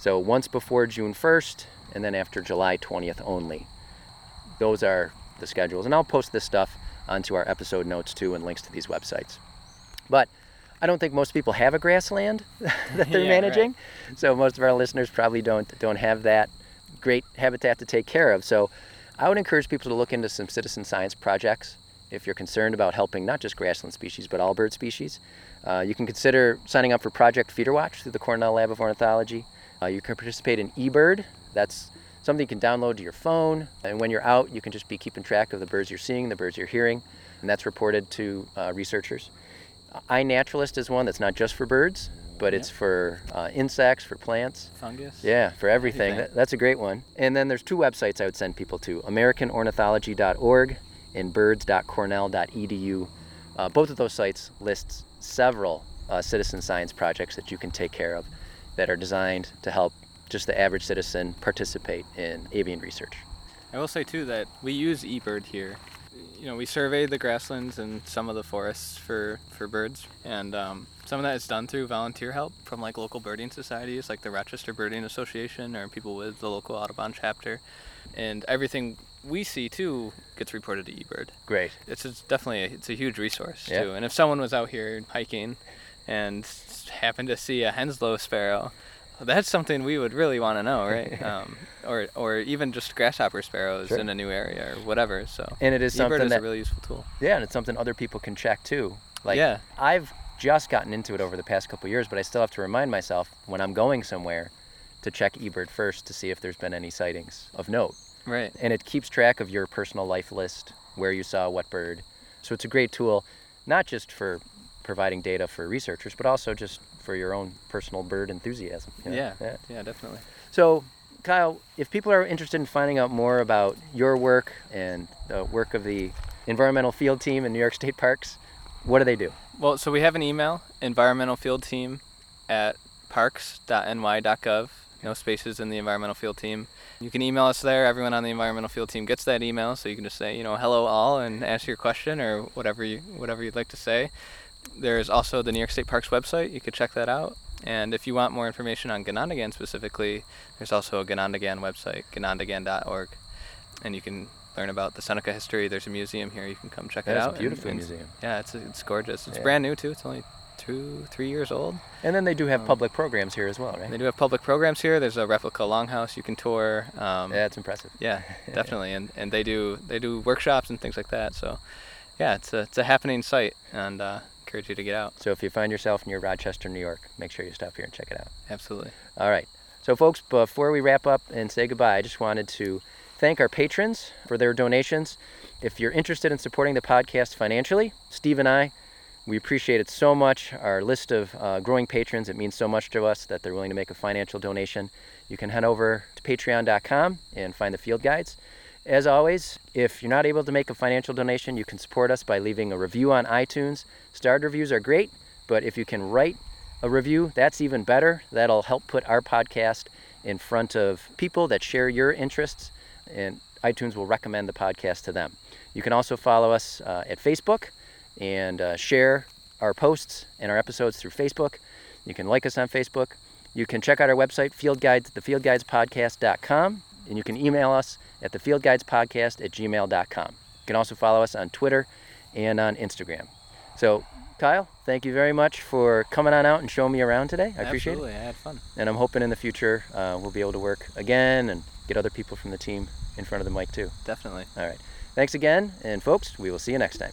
So once before June 1st, and then after July 20th only. Those are the schedules. And I'll post this stuff onto our episode notes too and links to these websites. But I don't think most people have a grassland that they're Yeah, managing. So most of our listeners probably don't don't have that great habitat to take care of. So I would encourage people to look into some citizen science projects if you're concerned about helping not just grassland species but all bird species. Uh, you can consider signing up for Project Feeder Watch through the Cornell Lab of Ornithology. Uh, you can participate in eBird. That's something you can download to your phone. And when you're out, you can just be keeping track of the birds you're seeing, the birds you're hearing, and that's reported to uh, researchers. iNaturalist is one that's not just for birds, but it's for uh, insects, for plants. Fungus. Yeah, for everything. Everything. That, that's a great one. And then there's two websites I would send people to AmericanOrnithology.org and birds.cornell.edu. Uh, both of those sites lists several uh, citizen science projects that you can take care of that are designed to help just the average citizen participate in avian research. I will say too that we use eBird here. You know, we survey the grasslands and some of the forests for for birds, and um, some of that is done through volunteer help from like local birding societies, like the Rochester Birding Association, or people with the local Audubon chapter. And everything we see too gets reported to eBird. Great. It's, it's definitely a, it's a huge resource Yeah. too. And if someone was out here hiking and happened to see a Henslow sparrow, that's something we would really want to know, right? um, or or even just grasshopper sparrows Sure. in a new area or whatever. So And it is eBird something is that a really useful tool. Yeah, and it's something other people can check too. Like Yeah. I've just gotten into it over the past couple years, but I still have to remind myself when I'm going somewhere to check eBird first to see if there's been any sightings of note. Right. And it keeps track of your personal life list, where you saw what bird. So it's a great tool, not just for providing data for researchers, but also just for your own personal bird enthusiasm. you know? Yeah. yeah. Yeah, definitely. So, Kyle, if people are interested in finding out more about your work and the work of the environmental field team in New York State Parks, what do they do? Well, so we have an email, environmental field team at parks.ny.gov. No spaces in the environmental field team. You can email us there. Everyone on the environmental field team gets that email, so you can just say, you know, hello all, and ask your question or whatever you whatever you'd like to say. There's also the New York State Parks website. You could check that out. And if you want more information on Ganondagan specifically, there's also a Ganondagan website, ganondagan.org, and you can learn about the Seneca history. There's a museum here. You can come check it That's a out. and- beautiful and- museum. Yeah, it's it's gorgeous. It's Yeah. brand new too. It's only two, three years old. And then they do have Um, public programs here as well, right? They do have public programs here. There's a replica longhouse you can tour. Um, Yeah, it's impressive. yeah, definitely. And and they do they do workshops and things like that. So, yeah, it's a it's a happening site, and uh, encourage you to get out. So if you find yourself near Rochester, New York, make sure you stop here and check it out. Absolutely. All right. So, folks, before we wrap up and say goodbye, I just wanted to thank our patrons for their donations. If you're interested in supporting the podcast financially, Steve and I, we appreciate it so much. Our list of uh, growing patrons, it means so much to us that they're willing to make a financial donation. You can head over to patreon.com and find the field guides. As always, if you're not able to make a financial donation, you can support us by leaving a review on iTunes. Starred reviews are great, but if you can write a review, that's even better. That'll help put our podcast in front of people that share your interests, and iTunes will recommend the podcast to them. You can also follow us uh, at Facebook and uh, share our posts and our episodes through Facebook. You can like us on Facebook. You can check out our website, Field Guides, thefieldguidespodcast.com, and you can email us at thefieldguidespodcast at gmail.com. You can also follow us on Twitter and on Instagram. So, Kyle, thank you very much for coming on out and showing me around today. I appreciate it. Absolutely. I had fun. And I'm hoping in the future uh, we'll be able to work again and get other people from the team in front of the mic too. Definitely. All right. Thanks again, and folks, we will see you next time.